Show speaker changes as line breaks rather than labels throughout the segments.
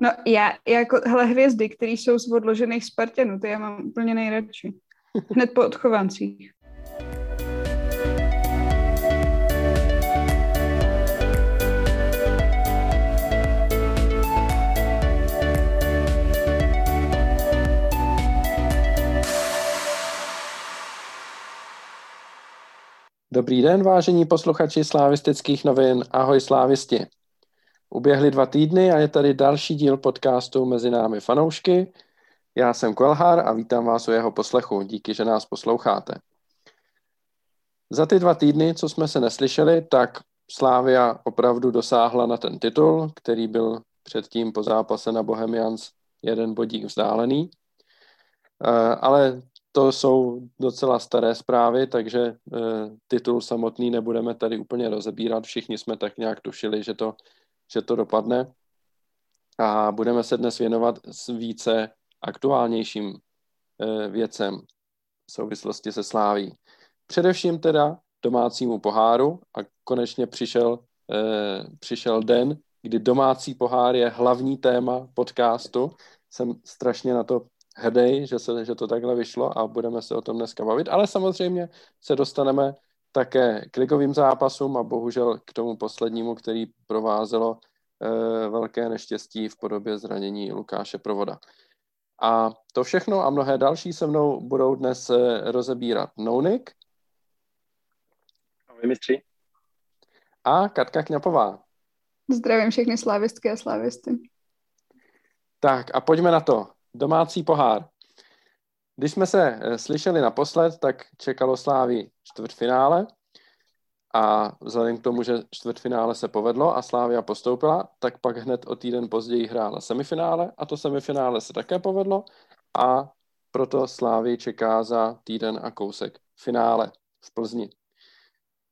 No já, jako, hele, hvězdy, které jsou z odložených Spartanů, ty já mám úplně nejradši. Hned po odchovancích.
Dobrý den, vážení posluchači slávistických novin. Ahoj slávisti. Uběhly dva týdny a je tady další díl podcastu Mezi námi fanoušky. Já jsem Kvelhar a vítám vás u jeho poslechu. Díky, že nás posloucháte. Za ty dva týdny, co jsme se neslyšeli, tak Slávia opravdu dosáhla na ten titul, který byl předtím po zápase na Bohemians jeden bodík vzdálený. Eh, ale to jsou docela staré zprávy, takže e, titul samotný nebudeme tady úplně rozebírat. Všichni jsme tak nějak tušili, že to, že to dopadne. A budeme se dnes věnovat s více aktuálnějším e, věcem v souvislosti se sláví. Především teda domácímu poháru a konečně přišel, e, přišel den, kdy domácí pohár je hlavní téma podcastu. Jsem strašně na to hrdý, že, se, že to takhle vyšlo a budeme se o tom dneska bavit, ale samozřejmě se dostaneme také k ligovým zápasům a bohužel k tomu poslednímu, který provázelo e, velké neštěstí v podobě zranění Lukáše Provoda. A to všechno a mnohé další se mnou budou dnes e, rozebírat Nounik.
Ahoj mistři.
A Katka Kňapová.
Zdravím všechny slávistky a slávisty.
Tak a pojďme na to domácí pohár. Když jsme se eh, slyšeli naposled, tak čekalo Slávy čtvrtfinále a vzhledem k tomu, že čtvrtfinále se povedlo a Slávia postoupila, tak pak hned o týden později hrála semifinále a to semifinále se také povedlo a proto Slávy čeká za týden a kousek finále v Plzni.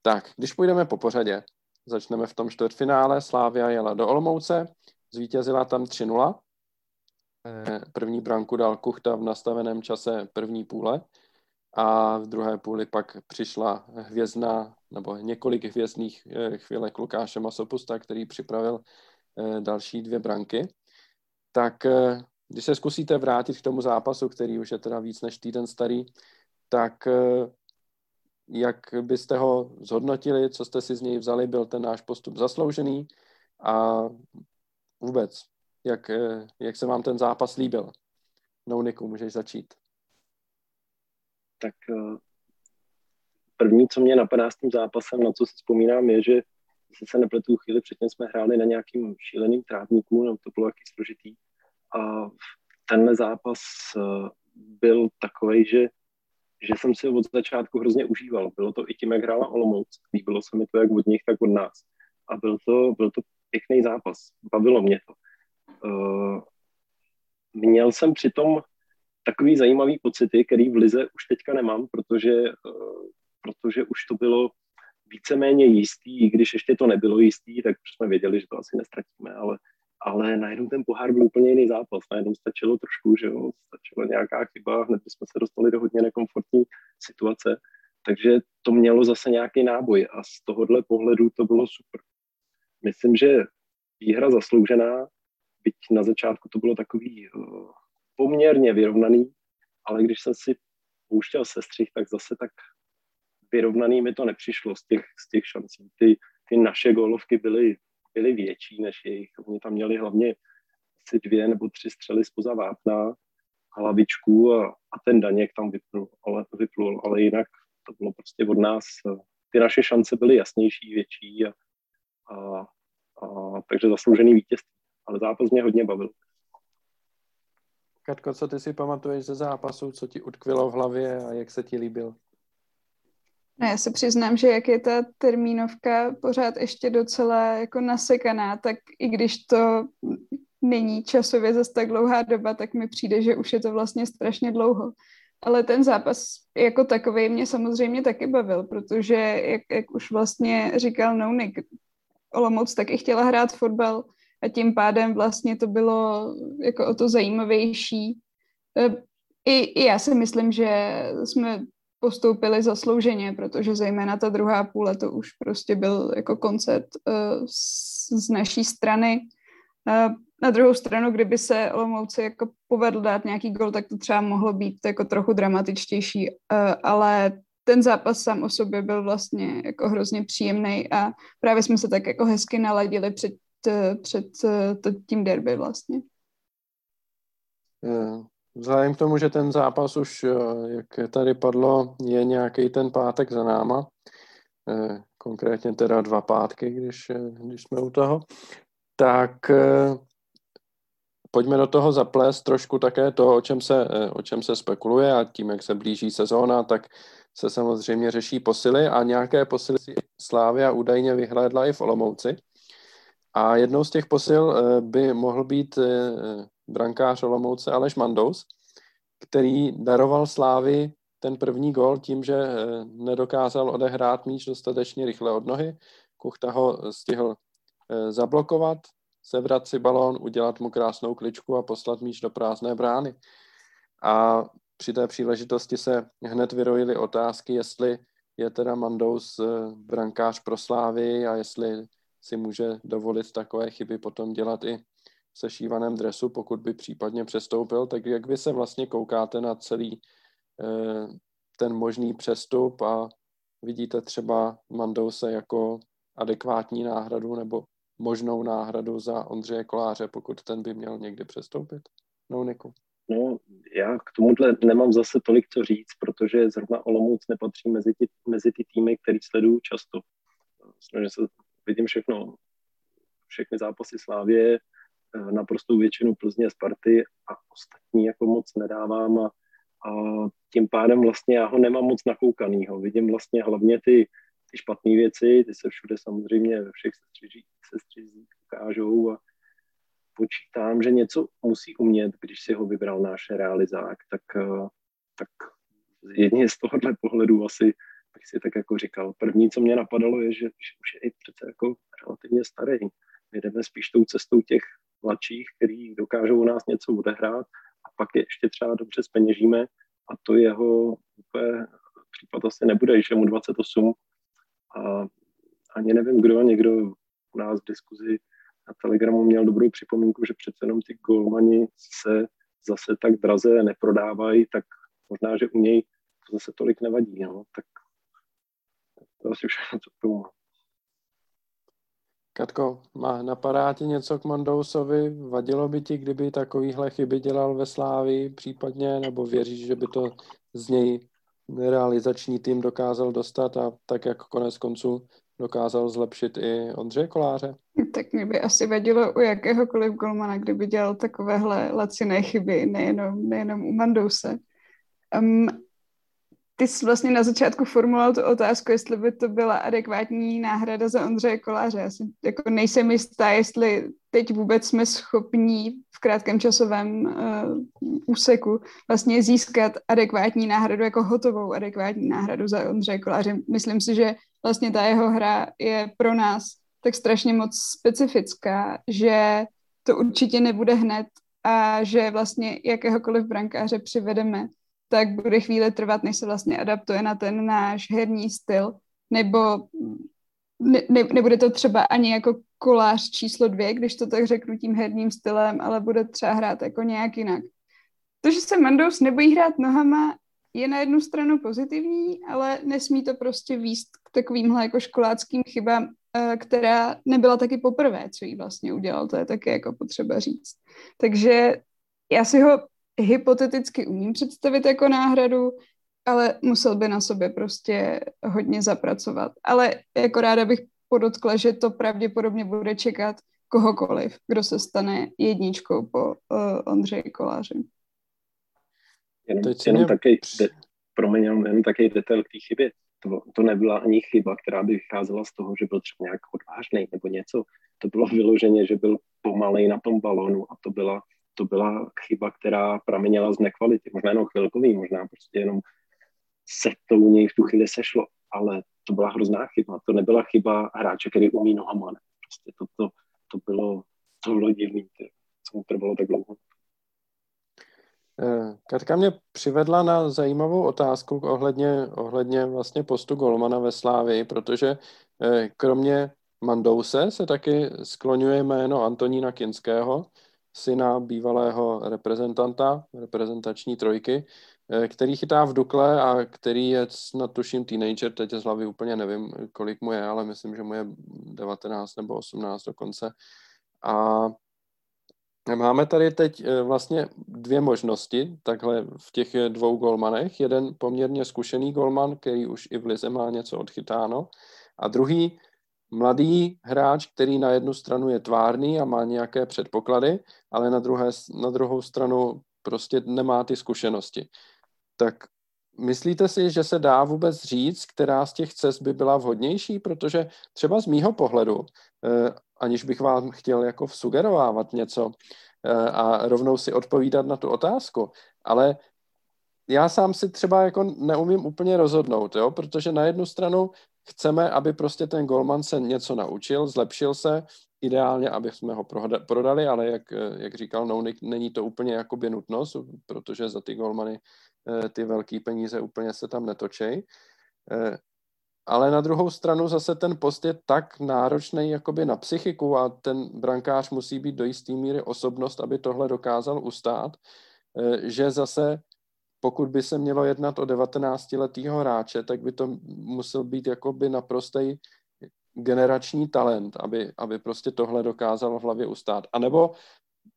Tak, když půjdeme po pořadě, začneme v tom čtvrtfinále. Slávia jela do Olomouce, zvítězila tam 3-0 Eh, první branku dal Kuchta v nastaveném čase první půle a v druhé půli pak přišla hvězdná, nebo několik hvězdných eh, chvílek Lukáše Masopusta, který připravil eh, další dvě branky. Tak když se zkusíte vrátit k tomu zápasu, který už je teda víc než týden starý, tak jak byste ho zhodnotili, co jste si z něj vzali, byl ten náš postup zasloužený a vůbec, jak, eh, jak se vám ten zápas líbil? Nouniku, můžeš začít.
Tak eh, první, co mě napadá s tím zápasem, na co si vzpomínám, je, že se se nepletu chvíli předtím jsme hráli na nějakým šíleným trávníku, no to bylo jaký složitý. A tenhle zápas eh, byl takový, že, že jsem si od začátku hrozně užíval. Bylo to i tím, jak hrála Olomouc. Líbilo se mi to jak od nich, tak od nás. A byl to, byl to pěkný zápas. Bavilo mě to. Uh, měl jsem přitom takový zajímavý pocity, který v Lize už teďka nemám, protože, uh, protože už to bylo víceméně jistý, i když ještě to nebylo jistý, tak jsme věděli, že to asi nestratíme, ale, ale najednou ten pohár byl úplně jiný zápas, najednou stačilo trošku, že jo, stačila nějaká chyba, hned jsme se dostali do hodně nekomfortní situace, takže to mělo zase nějaký náboj a z tohohle pohledu to bylo super. Myslím, že výhra zasloužená, byť na začátku to bylo takový uh, poměrně vyrovnaný, ale když jsem si pouštěl sestřih, tak zase tak vyrovnaný mi to nepřišlo z těch, z těch šancí. Ty, ty naše gólovky byly, byly větší než jejich. Oni tam měli hlavně asi dvě nebo tři střely spoza vápna, hlavičku a, a ten Daněk tam vyplul, ale, vyplul, ale jinak to bylo prostě od nás, eh, ty naše šance byly jasnější, větší a, a, a takže zasloužený vítězství ale zápas mě hodně bavil.
Katko, co ty si pamatuješ ze zápasu, co ti utkvilo v hlavě a jak se ti líbil?
No, já se přiznám, že jak je ta termínovka pořád ještě docela jako nasekaná, tak i když to není časově zase tak dlouhá doba, tak mi přijde, že už je to vlastně strašně dlouho. Ale ten zápas jako takový mě samozřejmě taky bavil, protože jak, jak už vlastně říkal Nounik, Olomouc taky chtěla hrát fotbal, a tím pádem vlastně to bylo jako o to zajímavější. E, I, i já si myslím, že jsme postoupili zaslouženě, protože zejména ta druhá půle to už prostě byl jako koncert z, z naší strany Na druhou stranu, kdyby se Olomouci jako povedl dát nějaký gol, tak to třeba mohlo být jako trochu dramatičtější, ale ten zápas sám o sobě byl vlastně jako hrozně příjemný a právě jsme se tak jako hezky naladili před, před tím derby vlastně.
Vzhledem k tomu, že ten zápas už, jak tady padlo, je nějaký ten pátek za náma, konkrétně teda dva pátky, když, když jsme u toho, tak pojďme do toho zaplést trošku také to, o čem, se, o čem se spekuluje a tím, jak se blíží sezóna, tak se samozřejmě řeší posily a nějaké posily Slávia údajně vyhlédla i v Olomouci. A jednou z těch posil eh, by mohl být eh, brankář Olomouce Aleš Mandous, který daroval Slávy ten první gol tím, že eh, nedokázal odehrát míč dostatečně rychle od nohy. Kuchta ho stihl zablokovat, sebrat si balón, udělat mu krásnou kličku a poslat míč do prázdné brány. A při té příležitosti se hned vyrojily otázky, jestli je teda Mandous brankář pro Slávy a jestli si může dovolit takové chyby potom dělat i v sešívaném dresu, pokud by případně přestoupil. Tak jak vy se vlastně koukáte na celý eh, ten možný přestup a vidíte třeba Mandouse jako adekvátní náhradu nebo možnou náhradu za Ondřeje Koláře, pokud ten by měl někdy přestoupit? No, Niku.
No, já k tomuhle nemám zase tolik co říct, protože zrovna Olomouc nepatří mezi ty, mezi ty týmy, který sleduju často. Snažím se, vidím všechno, všechny zápasy Slávě, eh, naprostou většinu Plzně Sparty a ostatní jako moc nedávám a, a tím pádem vlastně já ho nemám moc nakoukanýho. Vidím vlastně hlavně ty, ty špatné věci, ty se všude samozřejmě ve všech sestřizích ukážou a, počítám, že něco musí umět, když si ho vybral náš realizák, tak, eh, tak jedině z tohohle pohledu asi bych si tak jako říkal. První, co mě napadalo, je, že, že už je i přece jako relativně starý. My jdeme spíš tou cestou těch mladších, který dokážou u nás něco odehrát a pak je ještě třeba dobře speněžíme a to jeho úplně případ asi nebude, je mu 28 a ani nevím, kdo, někdo u nás v diskuzi na Telegramu měl dobrou připomínku, že přece jenom ty golmani se zase tak draze neprodávají, tak možná, že u něj to zase tolik nevadí. No. Tak to asi všechno, co k tomu.
Katko, má, napadá ti něco k Mandousovi? Vadilo by ti, kdyby takovýhle chyby dělal ve Slávi případně, nebo věříš, že by to z něj realizační tým dokázal dostat a tak, jak konec konců dokázal zlepšit i Ondřeje Koláře?
Tak mě by asi vadilo u jakéhokoliv golmana, kdyby dělal takovéhle laciné chyby, nejenom, nejenom u Mandouse. Um, ty jsi vlastně na začátku formuloval tu otázku, jestli by to byla adekvátní náhrada za Ondřeje Koláře. Já si jako nejsem jistá, jestli teď vůbec jsme schopní v krátkém časovém uh, úseku vlastně získat adekvátní náhradu, jako hotovou adekvátní náhradu za Ondřeje Koláře. Myslím si, že vlastně ta jeho hra je pro nás tak strašně moc specifická, že to určitě nebude hned a že vlastně jakéhokoliv brankáře přivedeme, tak bude chvíli trvat, než se vlastně adaptuje na ten náš herní styl, nebo ne, ne, nebude to třeba ani jako kolář číslo dvě, když to tak řeknu tím herním stylem, ale bude třeba hrát jako nějak jinak. To, že se Mandous nebojí hrát nohama, je na jednu stranu pozitivní, ale nesmí to prostě výst k takovýmhle jako školáckým chybám, eh, která nebyla taky poprvé, co jí vlastně udělal, to je taky jako potřeba říct. Takže já si ho hypoteticky umím představit jako náhradu, ale musel by na sobě prostě hodně zapracovat. Ale jako ráda bych podotkla, že to pravděpodobně bude čekat kohokoliv, kdo se stane jedničkou po uh, Ondřeji Koláři.
Jenom, jenom taky, de, promiň, jenom, jenom taky detail k té chybě. To, to nebyla ani chyba, která by vycházela z toho, že byl třeba nějak odvážný nebo něco. To bylo vyloženě, že byl pomalej na tom balonu a to byla, to byla chyba, která pramenila z nekvality. Možná jenom chvilkový, možná prostě jenom se to u něj v tu chvíli sešlo, ale to byla hrozná chyba. To nebyla chyba hráče, který umí nohama. Ne. Prostě to, to, to bylo, to bylo divný, co mu trvalo tak dlouho.
Eh, Katka mě přivedla na zajímavou otázku ohledně, ohledně vlastně postu Golmana ve Slávii, protože eh, kromě Mandouse se taky skloňuje jméno Antonína Kinského, syna bývalého reprezentanta, reprezentační trojky, eh, který chytá v Dukle a který je snad tuším teenager, teď z hlavy úplně nevím, kolik mu je, ale myslím, že mu je 19 nebo 18 dokonce. A Máme tady teď eh, vlastně dvě možnosti, takhle v těch dvou golmanech. Jeden poměrně zkušený golman, který už i v Lize má něco odchytáno, a druhý mladý hráč, který na jednu stranu je tvárný a má nějaké předpoklady, ale na, druhé, na druhou stranu prostě nemá ty zkušenosti. Tak myslíte si, že se dá vůbec říct, která z těch cest by byla vhodnější? Protože třeba z mýho pohledu, eh, aniž bych vám chtěl jako sugerovávat něco eh, a rovnou si odpovídat na tu otázku, ale já sám si třeba jako neumím úplně rozhodnout, jo? protože na jednu stranu chceme, aby prostě ten golman se něco naučil, zlepšil se, ideálně, aby jsme ho prodali, ale jak, jak říkal Nounik, není to úplně jakoby nutnost, protože za ty golmany eh, ty velké peníze úplně se tam netočej. Eh, ale na druhou stranu zase ten post je tak náročný jakoby na psychiku a ten brankář musí být do jisté míry osobnost, aby tohle dokázal ustát, eh, že zase pokud by se mělo jednat o 19-letého hráče, tak by to musel být jakoby naprostý generační talent, aby, aby prostě tohle dokázal v hlavě ustát. A nebo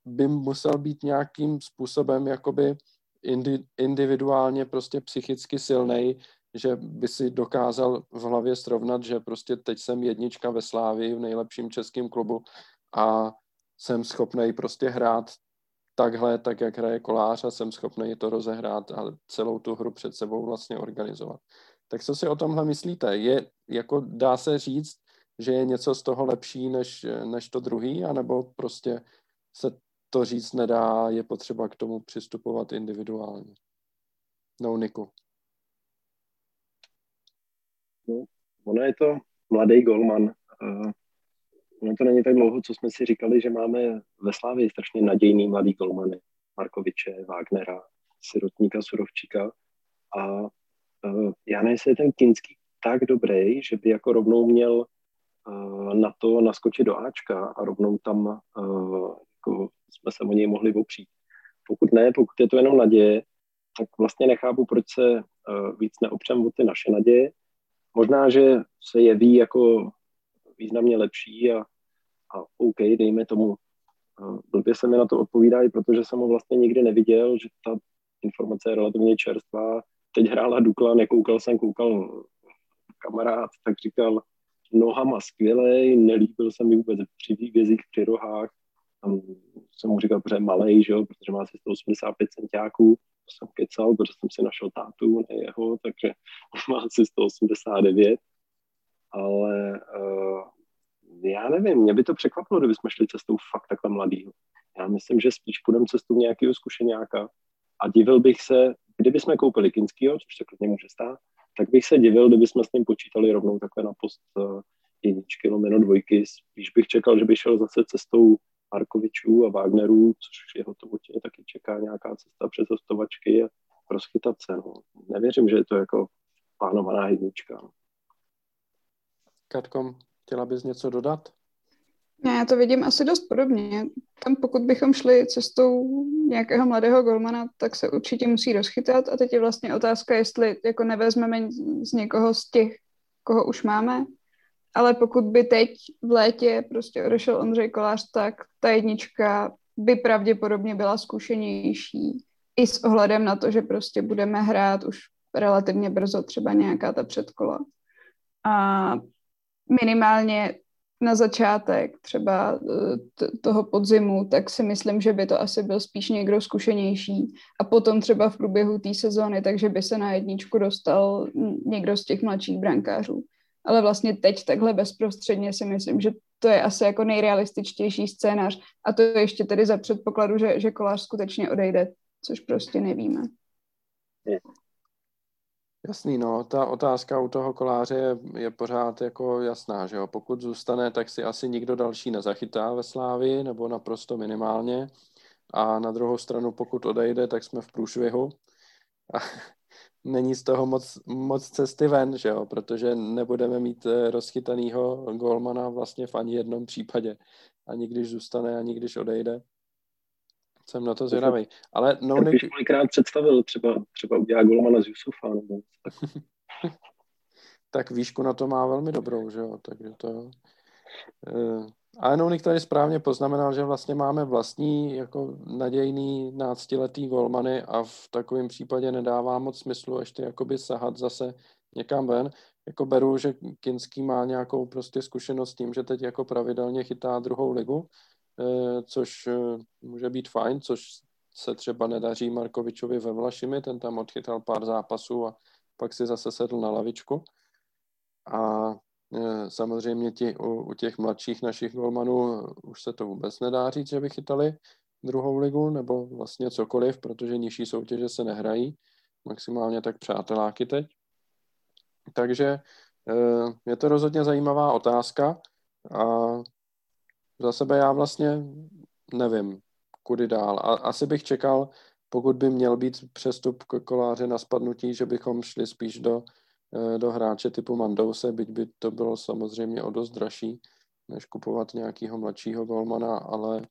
by musel být nějakým způsobem jakoby indi, individuálně prostě psychicky silný, že by si dokázal v hlavě srovnat, že prostě teď jsem jednička ve Slávii v nejlepším českém klubu a jsem schopný prostě hrát takhle, tak jak hraje kolář a jsem schopný to rozehrát a celou tu hru před sebou vlastně organizovat. Tak co si o tomhle myslíte? Je, jako dá se říct, že je něco z toho lepší než, než to druhý, anebo prostě se to říct nedá, je potřeba k tomu přistupovat individuálně? No, Niku.
No, ono je to mladý golman. Ono to není tak dlouho, co jsme si říkali, že máme ve Slávě strašně nadějný mladý golmany. Markoviče, Wagnera, Sirotníka, Surovčíka. A uh, já je ten Kinský tak dobrý, že by jako rovnou měl uh, na to naskočit do Ačka a rovnou tam uh, jako jsme se o něj mohli opřít. Pokud ne, pokud je to jenom naděje, tak vlastně nechápu, proč se uh, víc neopřem o ty naše naděje. Možná, že se jeví jako významně lepší a, a OK, dejme tomu, blbě se mi na to odpovídá i protože jsem ho vlastně nikdy neviděl, že ta informace je relativně čerstvá. Teď hrála Dukla, nekoukal jsem, koukal kamarád, tak říkal, nohama skvělej, nelíbil se mi vůbec při vývězích, při rohách. Tam jsem mu říkal, protože malej, že jo, protože má asi 185 centiáků. To jsem kecal, protože jsem si našel tátu, ne jeho, takže má asi 189 ale uh, já nevím, mě by to překvapilo, kdybychom šli cestou fakt takhle mladýho. Já myslím, že spíš půjdeme cestou nějakého zkušeňáka a divil bych se, kdyby jsme koupili Kinskýho, což se klidně může stát, tak bych se divil, kdyby jsme s ním počítali rovnou takhle na post uh, jedničky, lomeno dvojky. Spíš bych čekal, že by šel zase cestou Markovičů a Wagnerů, což jeho to určitě taky čeká nějaká cesta přes hostovačky a rozchytat se. No. Nevěřím, že je to jako plánovaná jednička. No.
Katkom, chtěla bys něco dodat?
Ne, já to vidím asi dost podobně. Tam pokud bychom šli cestou nějakého mladého golmana, tak se určitě musí rozchytat a teď je vlastně otázka, jestli jako nevezmeme z někoho z těch, koho už máme, ale pokud by teď v létě prostě odešel Ondřej Kolář, tak ta jednička by pravděpodobně byla zkušenější i s ohledem na to, že prostě budeme hrát už relativně brzo třeba nějaká ta předkola. A minimálně na začátek třeba eh, toho podzimu, tak si myslím, že by to asi byl spíš někdo zkušenější a potom třeba v průběhu té sezóny, takže by se na jedničku dostal někdo z těch mladších brankářů. Ale vlastně teď takhle bezprostředně si myslím, že to je asi jako nejrealističtější scénář a to je ještě tedy za předpokladu, že, že kolář skutečně odejde, což prostě nevíme.
Jasný, no, ta otázka u toho koláře je, je pořád jako jasná, že jo, pokud zůstane, tak si asi nikdo další nezachytá ve Slávi, nebo naprosto minimálně, a na druhou stranu, pokud odejde, tak jsme v průšvihu. A, není z toho moc, moc cesty ven, že jo? protože nebudeme mít eh, rozchytanýho golmana vlastně v ani jednom případě. Ani když zůstane, ani když odejde. Jsem na to zvědavý. Ale
no, ne... kolikrát představil, třeba, třeba udělá golmana z Jusufa. Nebo tak.
tak výšku na to má velmi dobrou, že jo? Takže to... Uh, a Nounik tady správně poznamenal, že vlastně máme vlastní jako nadějný náctiletý golmany a v takovém případě nedává moc smyslu ještě jakoby sahat zase někam ven. Jako beru, že Kinský má nějakou prostě zkušenost s tím, že teď jako pravidelně chytá druhou ligu, což eh, může být fajn, což se třeba nedaří Markovičovi ve Vlašimi, ten tam odchytal pár zápasů a pak si zase sedl na lavičku. A Eh, samozřejmě ti, u, u těch mladších našich golmanů už se to vůbec nedá říct, že by chytali druhou ligu nebo vlastně cokoliv, protože nižší soutěže se nehrají, maximálně tak přáteláky teď. Takže eh, je to rozhodně zajímavá otázka a za sebe já vlastně nevím, kudy dál. A asi bych čekal, pokud by měl být přestup koláře na spadnutí, že bychom šli spíš do Eh, do hráče typu Mandouse, byť by to bylo samozřejmě o dost dražší, než kupovat nějakého mladšího golmana, ale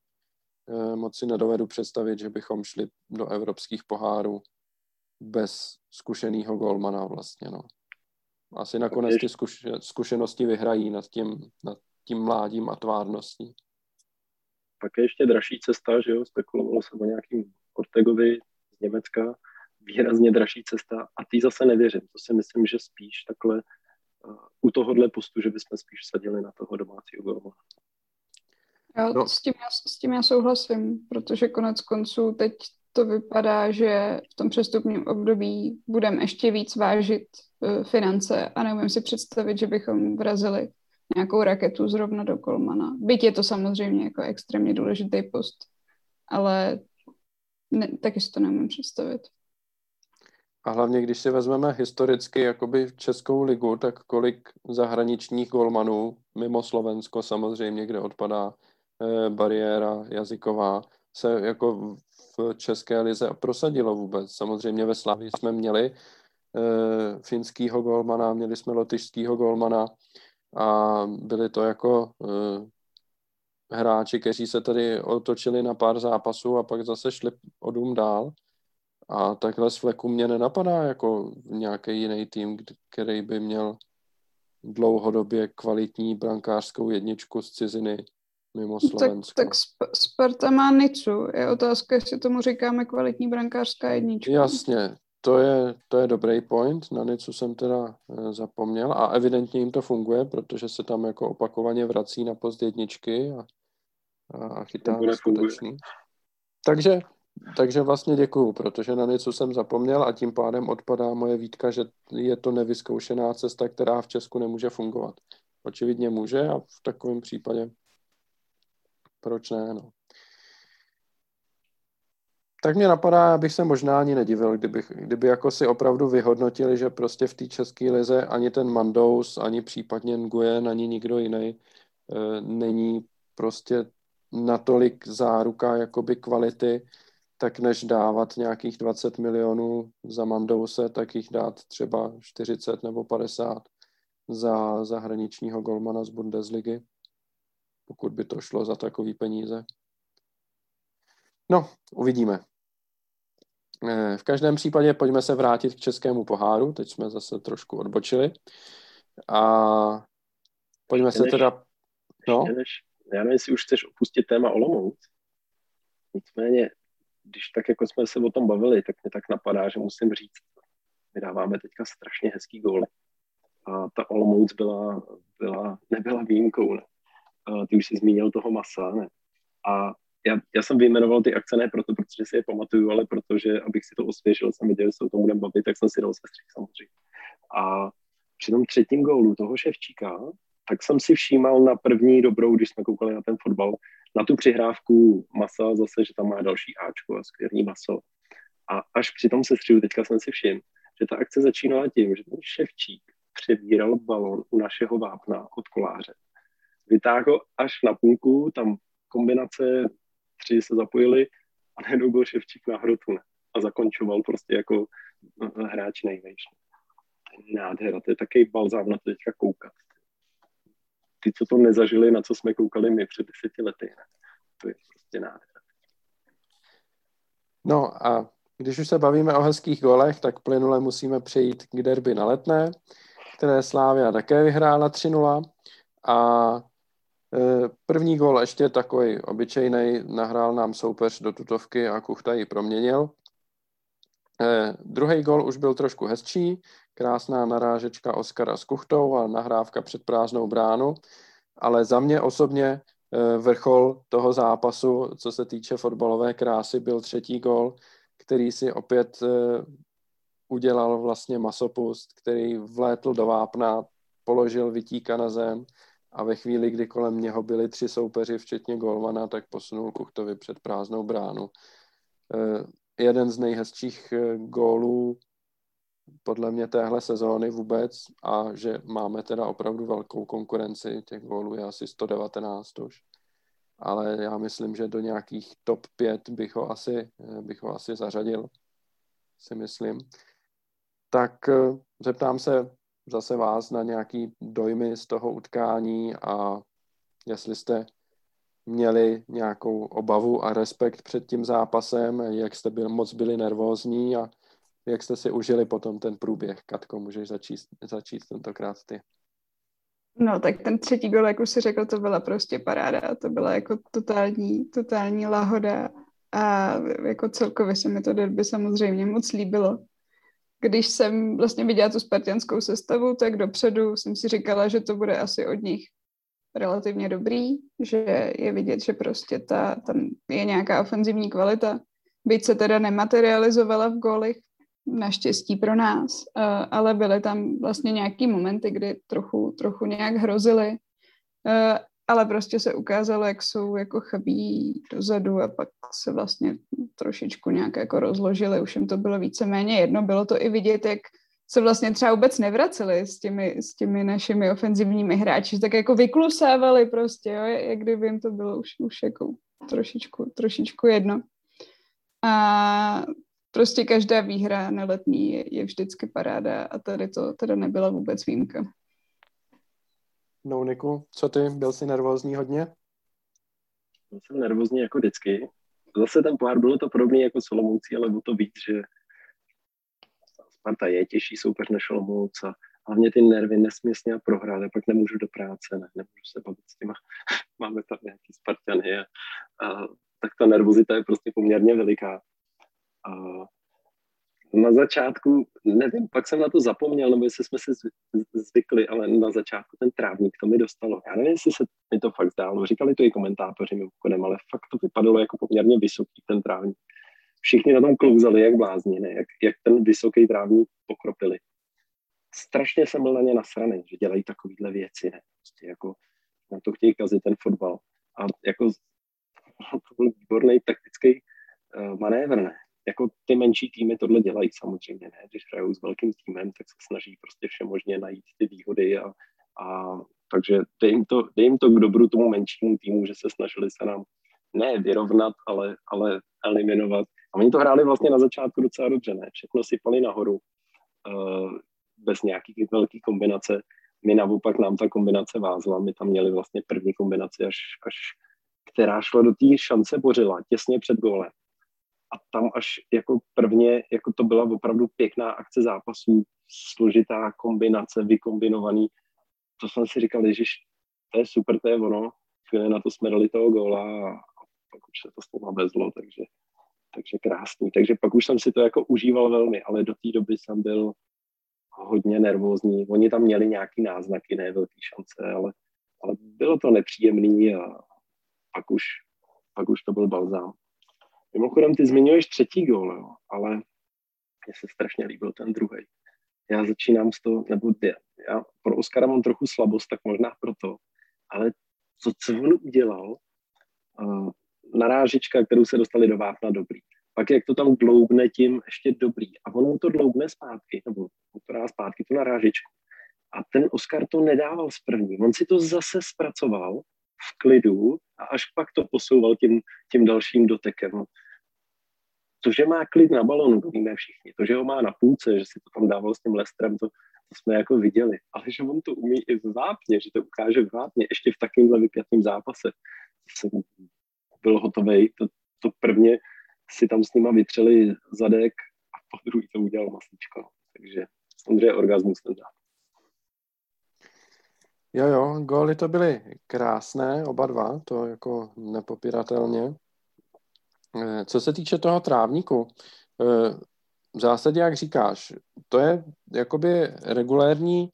eh, moc si nedovedu představit, že bychom šli do evropských pohárů bez zkušeného golmana vlastně, no. Asi nakonec ty zkušenosti vyhrají nad tím, nad tím mládím a tvárností.
Pak je ještě dražší cesta, že jo, spekulovalo se o nějakým Ortegovi z Německa, výrazně dražší cesta a ty zase nevěřím. To si myslím, že spíš takhle uh, u tohohle postu, že bychom spíš sadili na toho domácího golmana.
Já no. s, tím, já, s tím já souhlasím, protože konec konců teď to vypadá, že v tom přestupním období budeme ještě víc vážit uh, finance a neumím si představit, že bychom vrazili nějakou raketu zrovna do Kolmana. Byť je to samozřejmě jako extrémně důležitý post, ale ne, taky si to neumím představit.
A hlavně, když si vezmeme historicky jakoby Českou ligu, tak kolik zahraničních golmanů, mimo Slovensko samozřejmě, kde odpadá eh, bariéra jazyková, se jako v České lize prosadilo vůbec. Samozřejmě ve Slavii jsme měli eh, finskýho golmana, měli jsme lotyšskýho golmana a byli to jako eh, hráči, kteří se tady otočili na pár zápasů a pak zase šli o dům dál. A takhle z fleku mě nenapadá jako nějaký jiný tým, který by měl dlouhodobě kvalitní brankářskou jedničku z ciziny mimo Slovensko.
Tak, tak Sparta má Nicu. Je otázka, jestli tomu říkáme kvalitní brankářská jednička.
Jasně, to je, to je dobrý point. Na Nicu jsem teda e, zapomněl a evidentně jim to funguje, protože se tam jako opakovaně vrací na post jedničky a, a chytá skutečný. Takže takže vlastně děkuju, protože na něco jsem zapomněl a tím pádem odpadá moje výtka, že je to nevyzkoušená cesta, která v Česku nemůže fungovat. Očividně může a v takovém případě proč ne, no. Tak mě napadá, abych se možná ani nedivil, kdybych, kdyby jako si opravdu vyhodnotili, že prostě v té české lize ani ten Mandous, ani případně Nguyen, ani nikdo jiný e, není prostě natolik záruka jakoby kvality, tak než dávat nějakých 20 milionů za Mandouse, tak jich dát třeba 40 nebo 50 za zahraničního golmana z Bundesligy, pokud by to šlo za takový peníze. No, uvidíme. Eh, v každém případě pojďme se vrátit k českému poháru. Teď jsme zase trošku odbočili. A pojďme ještě se než, teda...
No? Než, já nevím, jestli už chceš opustit téma Olomouc. Nicméně když tak jako jsme se o tom bavili, tak mě tak napadá, že musím říct, my dáváme teďka strašně hezký góly. A ta Olomouc byla, byla, nebyla výjimkou. Ne? A ty už jsi zmínil toho masa. Ne? A já, já jsem vyjmenoval ty akce ne proto, protože si je pamatuju, ale protože, abych si to osvěžil, jsem viděl, že se o tom budeme bavit, tak jsem si dal sestřih samozřejmě. A při tom třetím gólu toho Ševčíka, tak jsem si všímal na první dobrou, když jsme koukali na ten fotbal, na tu přihrávku masa zase, že tam má další Ačko a skvělý maso. A až při tom sestřihu teďka jsem si všiml, že ta akce začínala tím, že ten Ševčík přebíral balon u našeho vápna od koláře. Vytáhl až na půlku, tam kombinace tři se zapojili a najednou byl Ševčík na hrotu. a zakončoval prostě jako hráč nejvejš. Nádhera, to je takový balzám na to teďka koukat. Ty, co to nezažili, na co jsme koukali my před deseti lety, ne? to je prostě nádhera.
No a když už se bavíme o hezkých golech, tak plynule musíme přejít k derby na letné, které Slávia také vyhrála 3-0 a První gol ještě takový obyčejný, nahrál nám soupeř do tutovky a Kuchta ji proměnil. Eh, druhý gol už byl trošku hezčí, krásná narážečka Oskara s Kuchtou a nahrávka před prázdnou bránu, ale za mě osobně eh, vrchol toho zápasu, co se týče fotbalové krásy, byl třetí gol, který si opět eh, udělal vlastně masopust, který vlétl do vápna, položil vytíka na zem a ve chvíli, kdy kolem něho byli tři soupeři, včetně golmana, tak posunul Kuchtovi před prázdnou bránu. Eh, jeden z nejhezčích eh, gólů podle mě téhle sezóny vůbec a že máme teda opravdu velkou konkurenci, těch gólů je asi 119 už, ale já myslím, že do nějakých top 5 bych ho asi, eh, bych ho asi zařadil, si myslím. Tak zeptám se zase vás na nějaký dojmy z toho utkání a jestli jste měli nějakou obavu a respekt před tím zápasem, jak jste byl, moc byli nervózní a jak jste si užili potom ten průběh. Katko, můžeš začít, začít tentokrát ty.
No, tak ten třetí gol, jak už si řekl, to byla prostě paráda. To byla jako totální, totální lahoda a jako celkově se mi to derby samozřejmě moc líbilo. Když jsem vlastně viděla tu spartianskou sestavu, tak dopředu jsem si říkala, že to bude asi od nich relativně dobrý, že je vidět, že prostě ta, tam je nějaká ofenzivní kvalita. Byť se teda nematerializovala v gólech, naštěstí pro nás, ale byly tam vlastně nějaký momenty, kdy trochu, trochu nějak hrozily, ale prostě se ukázalo, jak jsou jako chabí dozadu a pak se vlastně trošičku nějak jako rozložili, už jim to bylo víceméně jedno, bylo to i vidět, jak se vlastně třeba vůbec nevraceli s těmi, s těmi našimi ofenzivními hráči, tak jako vyklusávali prostě, jo, jak kdyby jim to bylo už, už jako trošičku, trošičku jedno. A prostě každá výhra na letní je, je vždycky paráda a tady to teda nebyla vůbec výjimka.
No, Niku, co ty? Byl jsi nervózní hodně?
Byl jsem nervózní jako vždycky. Zase ten pohár bylo to podobné jako Solomoucí, ale bylo to víc, že Sparta je těžší soupeř než Olomouc a hlavně ty nervy nesmysně a prohrát, a pak nemůžu do práce, ne, nemůžu se bavit s těma, máme tam nějaký Spartany a, a tak ta nervozita je prostě poměrně veliká. A na začátku, nevím, pak jsem na to zapomněl, nebo jestli jsme si zvykli, ale na začátku ten trávník to mi dostalo. Já nevím, jestli se mi to fakt zdálo, říkali to i komentátoři mimochodem, ale fakt to vypadalo jako poměrně vysoký ten trávník všichni na tom klouzali jak blázni, ne? Jak, jak ten vysoký trávník pokropili. Strašně jsem byl na ně nasraný, že dělají takovýhle věci, ne? Prostě jako na to chtějí kazit ten fotbal. A jako to byl výborný taktický uh, manévr, ne? Jako ty menší týmy tohle dělají samozřejmě, ne? Když hrajou s velkým týmem, tak se snaží prostě všemožně najít ty výhody a, a takže dej jim, to, dej jim to k dobru tomu menšímu týmu, že se snažili se nám ne vyrovnat, ale, ale eliminovat. A oni to hráli vlastně na začátku docela dobře, ne? Všechno sypali nahoru uh, bez nějakých velkých kombinace. My naopak nám ta kombinace vázla, my tam měli vlastně první kombinaci, až, až která šla do té šance Bořila, těsně před gólem. A tam až jako prvně, jako to byla opravdu pěkná akce zápasů, složitá kombinace, vykombinovaný. To jsem si říkal, že to je super, to je ono. Chvíli na to jsme dali toho góla a pak už se to s vezlo, takže, takže krásný. Takže pak už jsem si to jako užíval velmi, ale do té doby jsem byl hodně nervózní. Oni tam měli nějaký náznaky, ne velký šance, ale, ale bylo to nepříjemný a pak už, pak už to byl balzám. Mimochodem, ty zmiňuješ třetí gól, jo, ale mně se strašně líbil ten druhý. Já začínám z toho, nebo já pro Oskara mám trochu slabost, tak možná proto, ale to, co on udělal, narážička, kterou se dostali do vápna, dobrý. Pak jak to tam dloubne tím ještě dobrý. A ono to dloubne zpátky, nebo to dá zpátky, tu narážičku. A ten Oscar to nedával z první. On si to zase zpracoval v klidu a až pak to posouval tím, tím dalším dotekem. To, že má klid na balonu, to víme všichni. To, že ho má na půlce, že si to tam dával s tím Lestrem, to, to jsme jako viděli. Ale že on to umí i v vápně, že to ukáže v vápně, ještě v takovémhle vypjatém zápase. Jsem byl hotový. To, to prvně si tam s nima vytřeli zadek a po druhý to udělal Maslíčko. Takže samozřejmě orgasmus ten zápas.
Jo, jo, góly to byly krásné, oba dva, to jako nepopiratelně. Eh, co se týče toho trávníku, eh, v zásadě, jak říkáš, to je jakoby regulérní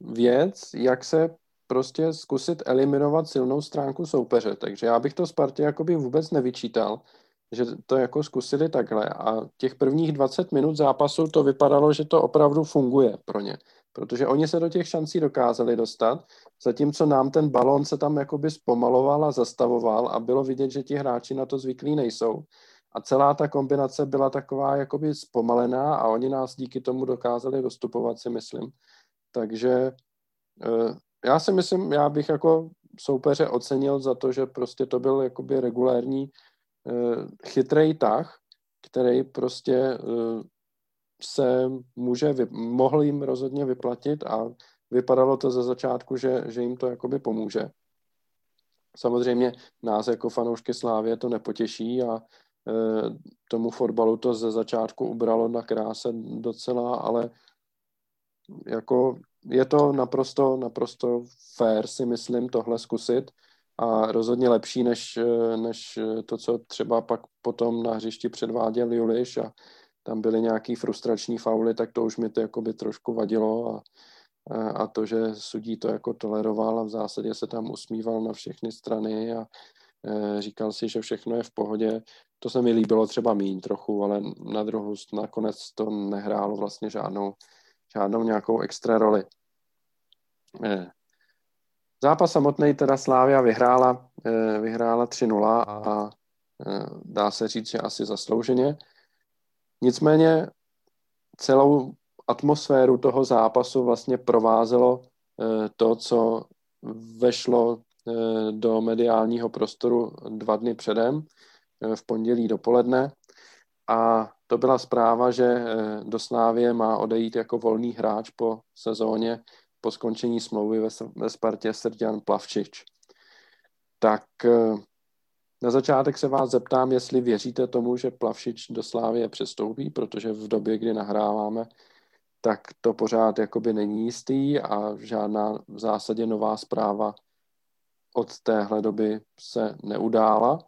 věc, jak se prostě zkusit eliminovat silnou stránku soupeře. Takže já bych to Spartě jakoby vůbec nevyčítal, že to jako zkusili takhle a těch prvních 20 minut zápasu to vypadalo, že to opravdu funguje pro ně protože oni se do těch šancí dokázali dostat, zatímco nám ten balón se tam jakoby zpomaloval a zastavoval a bylo vidět, že ti hráči na to zvyklí nejsou. A celá ta kombinace byla taková jakoby zpomalená a oni nás díky tomu dokázali dostupovat, si myslím. Takže eh, já si myslím, já bych jako soupeře ocenil za to, že prostě to byl jakoby regulérní eh, chytrý tah, který prostě eh, se může, mohl jim rozhodně vyplatit a vypadalo to ze začátku, že, že jim to jakoby pomůže. Samozřejmě nás jako fanoušky Slávě to nepotěší a e, tomu fotbalu to ze začátku ubralo na kráse docela, ale jako je to naprosto, naprosto fair si myslím tohle zkusit a rozhodně lepší než, e, než to, co třeba pak potom na hřišti předváděl Juliš a tam byly nějaký frustrační fauly, tak to už mi to jakoby trošku vadilo a, a to, že sudí to jako toleroval a v zásadě se tam usmíval na všechny strany a e, říkal si, že všechno je v pohodě. To se mi líbilo třeba míň trochu, ale na druhou nakonec to nehrálo vlastně žádnou, žádnou nějakou extra roli. E, zápas samotný teda Slávia vyhrála, e, vyhrála 3-0 a dá se říct, že asi zaslouženě. Nicméně celou atmosféru toho zápasu vlastně provázelo eh, to, co vešlo eh, do mediálního prostoru dva dny předem, eh, v pondělí dopoledne. A to byla zpráva, že do Slávie má odejít jako volný hráč po sezóně po skončení smlouvy ve Spartě Srďan Plavčič. Tak na začátek se vás zeptám, jestli věříte tomu, že Plavšič do Slávie přestoupí, protože v době, kdy nahráváme, tak to pořád jakoby není jistý a žádná v zásadě nová zpráva od téhle doby se neudála.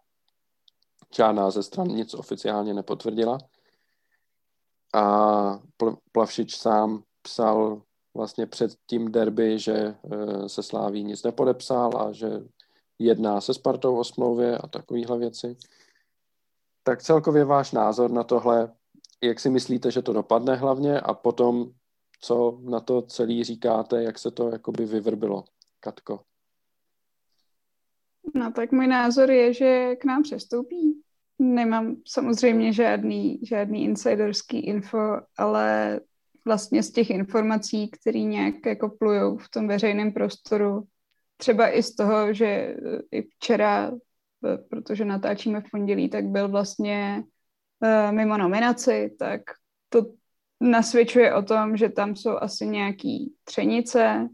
Žádná ze stran nic oficiálně nepotvrdila. A Plavšič sám psal vlastně před tím derby, že eh, se Sláví nic nepodepsal a že jedná se Spartou o smlouvě a takovéhle věci. Tak celkově váš názor na tohle, jak si myslíte, že to dopadne hlavně a potom, co na to celý říkáte, jak se to jakoby vyvrbilo, Katko?
No tak můj názor je, že k nám přestoupí. Nemám samozřejmě žádný, žádný insiderský info, ale vlastně z těch informací, které nějak jako plujou v tom veřejném prostoru, třeba i z toho, že eh, i včera, eh, protože natáčíme v pondělí, tak byl vlastně uh, mimo nominaci, tak to nasvědčuje o tom, že tam jsou asi nějaký třenice.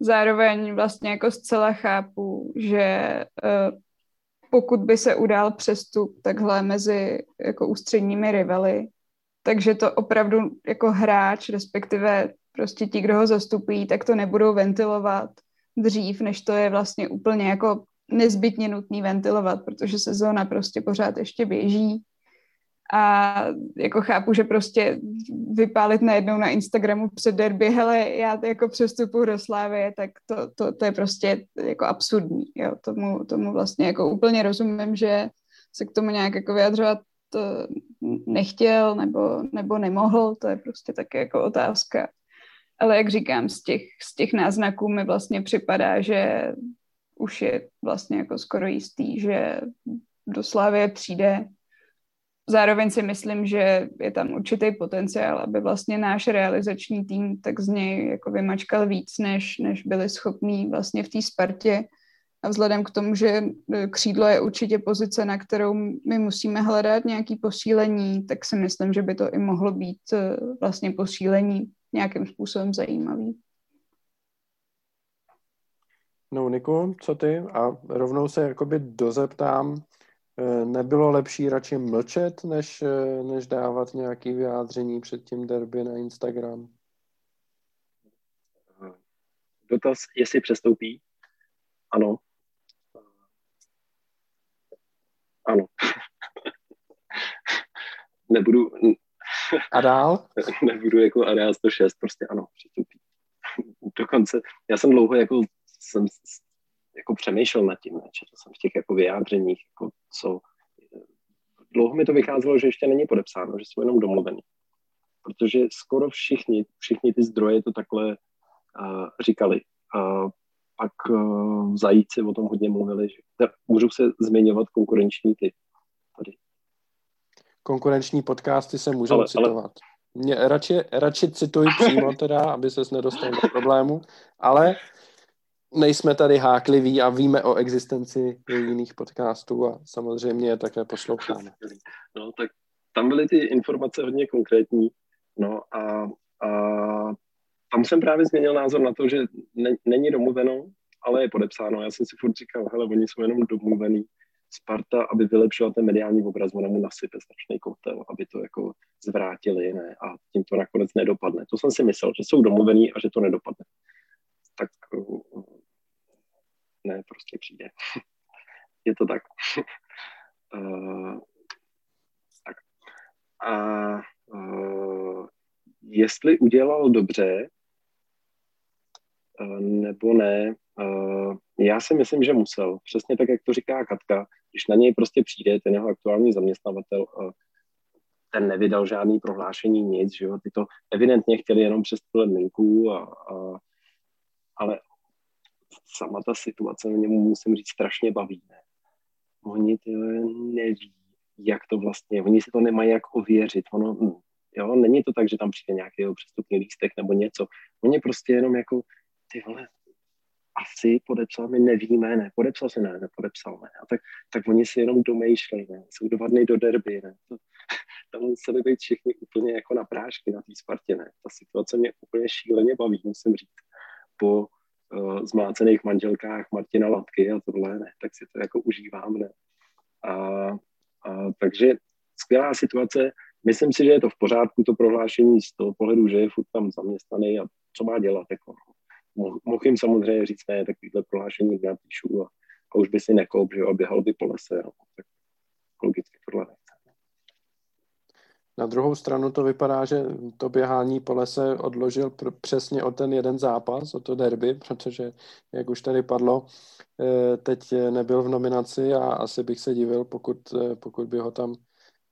Zároveň vlastně jako zcela chápu, že pokud by se udál přestup takhle mezi jako ústředními rivaly, takže to opravdu jako hráč, respektive prostě ti, kdo ho zastupují, tak to nebudou ventilovat dřív, než to je vlastně úplně jako nezbytně nutný ventilovat, protože sezóna prostě pořád ještě běží. A jako chápu, že prostě vypálit najednou na Instagramu před derby, hele, já jako přestupu do Slávy, tak to, to, to je prostě jako absurdní. Jo. Tomu, tomu vlastně jako úplně rozumím, že se k tomu nějak jako vyjadřovat to nechtěl nebo, nebo nemohl, to je prostě také jako otázka ale jak říkám, z těch, z těch náznaků mi vlastně připadá, že už je vlastně jako skoro jistý, že do Slávie přijde. Zároveň si myslím, že je tam určitý potenciál, aby vlastně náš realizační tým tak z něj jako vymačkal víc, než, než byli schopní vlastně v té Spartě. A vzhledem k tomu, že křídlo je určitě pozice, na kterou my musíme hledat nějaký posílení, tak si myslím, že by to i mohlo být vlastně posílení nějakým způsobem zajímavý.
No, Niku, co ty? A rovnou se jakoby dozeptám, eh, nebylo lepší radši mlčet, než, eh, než dávat nějaké vyjádření před tím derby na Instagram?
Dotaz, jestli přestoupí? Ano. Ano. Nebudu...
A dál?
Nebudu jako Area 106, prostě ano, přestoupí. Dokonce, já jsem dlouho jako jsem jako přemýšlel nad tím, četl jsem v těch jako vyjádřeních, jako co, dlouho mi to vycházelo, že ještě není podepsáno, že jsou jenom domluvený. Protože skoro všichni, všichni ty zdroje to takhle uh, říkali. Uh, pak uh, zajíci o tom hodně mluvili, že můžu se zmiňovat konkurenční ty.
Konkurenční podcasty se můžou ale, citovat. Ale... Mě radši, radši cituj přímo teda, aby ses nedostal do problému, ale nejsme tady hákliví a víme o existenci jiných podcastů a samozřejmě je také posloucháme.
No, tak tam byly ty informace hodně konkrétní, no a, a tam jsem právě změnil názor na to, že ne, není domluveno, ale je podepsáno. Já jsem si furt říkal, hele, oni jsou jenom domluvený. Sparta, aby vylepšila ten mediální obraz, ona mu nasype strašný kotel, aby to jako zvrátili, ne? A tím to nakonec nedopadne. To jsem si myslel, že jsou domluvený a že to nedopadne. Tak ne, prostě přijde. Je to tak. uh, tak. A uh, jestli udělal dobře, uh, nebo ne, já si myslím, že musel. Přesně tak, jak to říká Katka, když na něj prostě přijde ten jeho aktuální zaměstnavatel, uh, ten nevydal žádný prohlášení, nic, že jo, ty to evidentně chtěli jenom přes tuhle linku, a, a, ale sama ta situace mě musím říct strašně baví. Ne? Oni ty neví, jak to vlastně, oni si to nemají jak ověřit. Ono, jo, není to tak, že tam přijde nějaký přestupný lístek nebo něco. Oni prostě jenom jako, ty vole, asi podepsal, my nevíme, ne, podepsal se, ne, nepodepsal, ne. A tak, tak oni si jenom domýšlejí, ne, jsou dva dny do derby, ne. To, tam museli být všichni úplně jako na prášky na té Spartě, ne. Ta situace mě úplně šíleně baví, musím říct. Po uh, zmlácených manželkách Martina Latky a tohle, ne, tak si to jako užívám, ne. A, a, takže skvělá situace, myslím si, že je to v pořádku, to prohlášení z toho pohledu, že je furt tam zaměstnaný a co má dělat, jako, no. Mohl jim samozřejmě říct, ne, takovýhle prohlášení napíšu a, a už by si nekoup, že jo, běhal by po lese, no. tak logicky tohle ne.
Na druhou stranu to vypadá, že to běhání po lese odložil pr- přesně o ten jeden zápas, o to derby, protože, jak už tady padlo, eh, teď nebyl v nominaci a asi bych se divil, pokud, eh, pokud by ho tam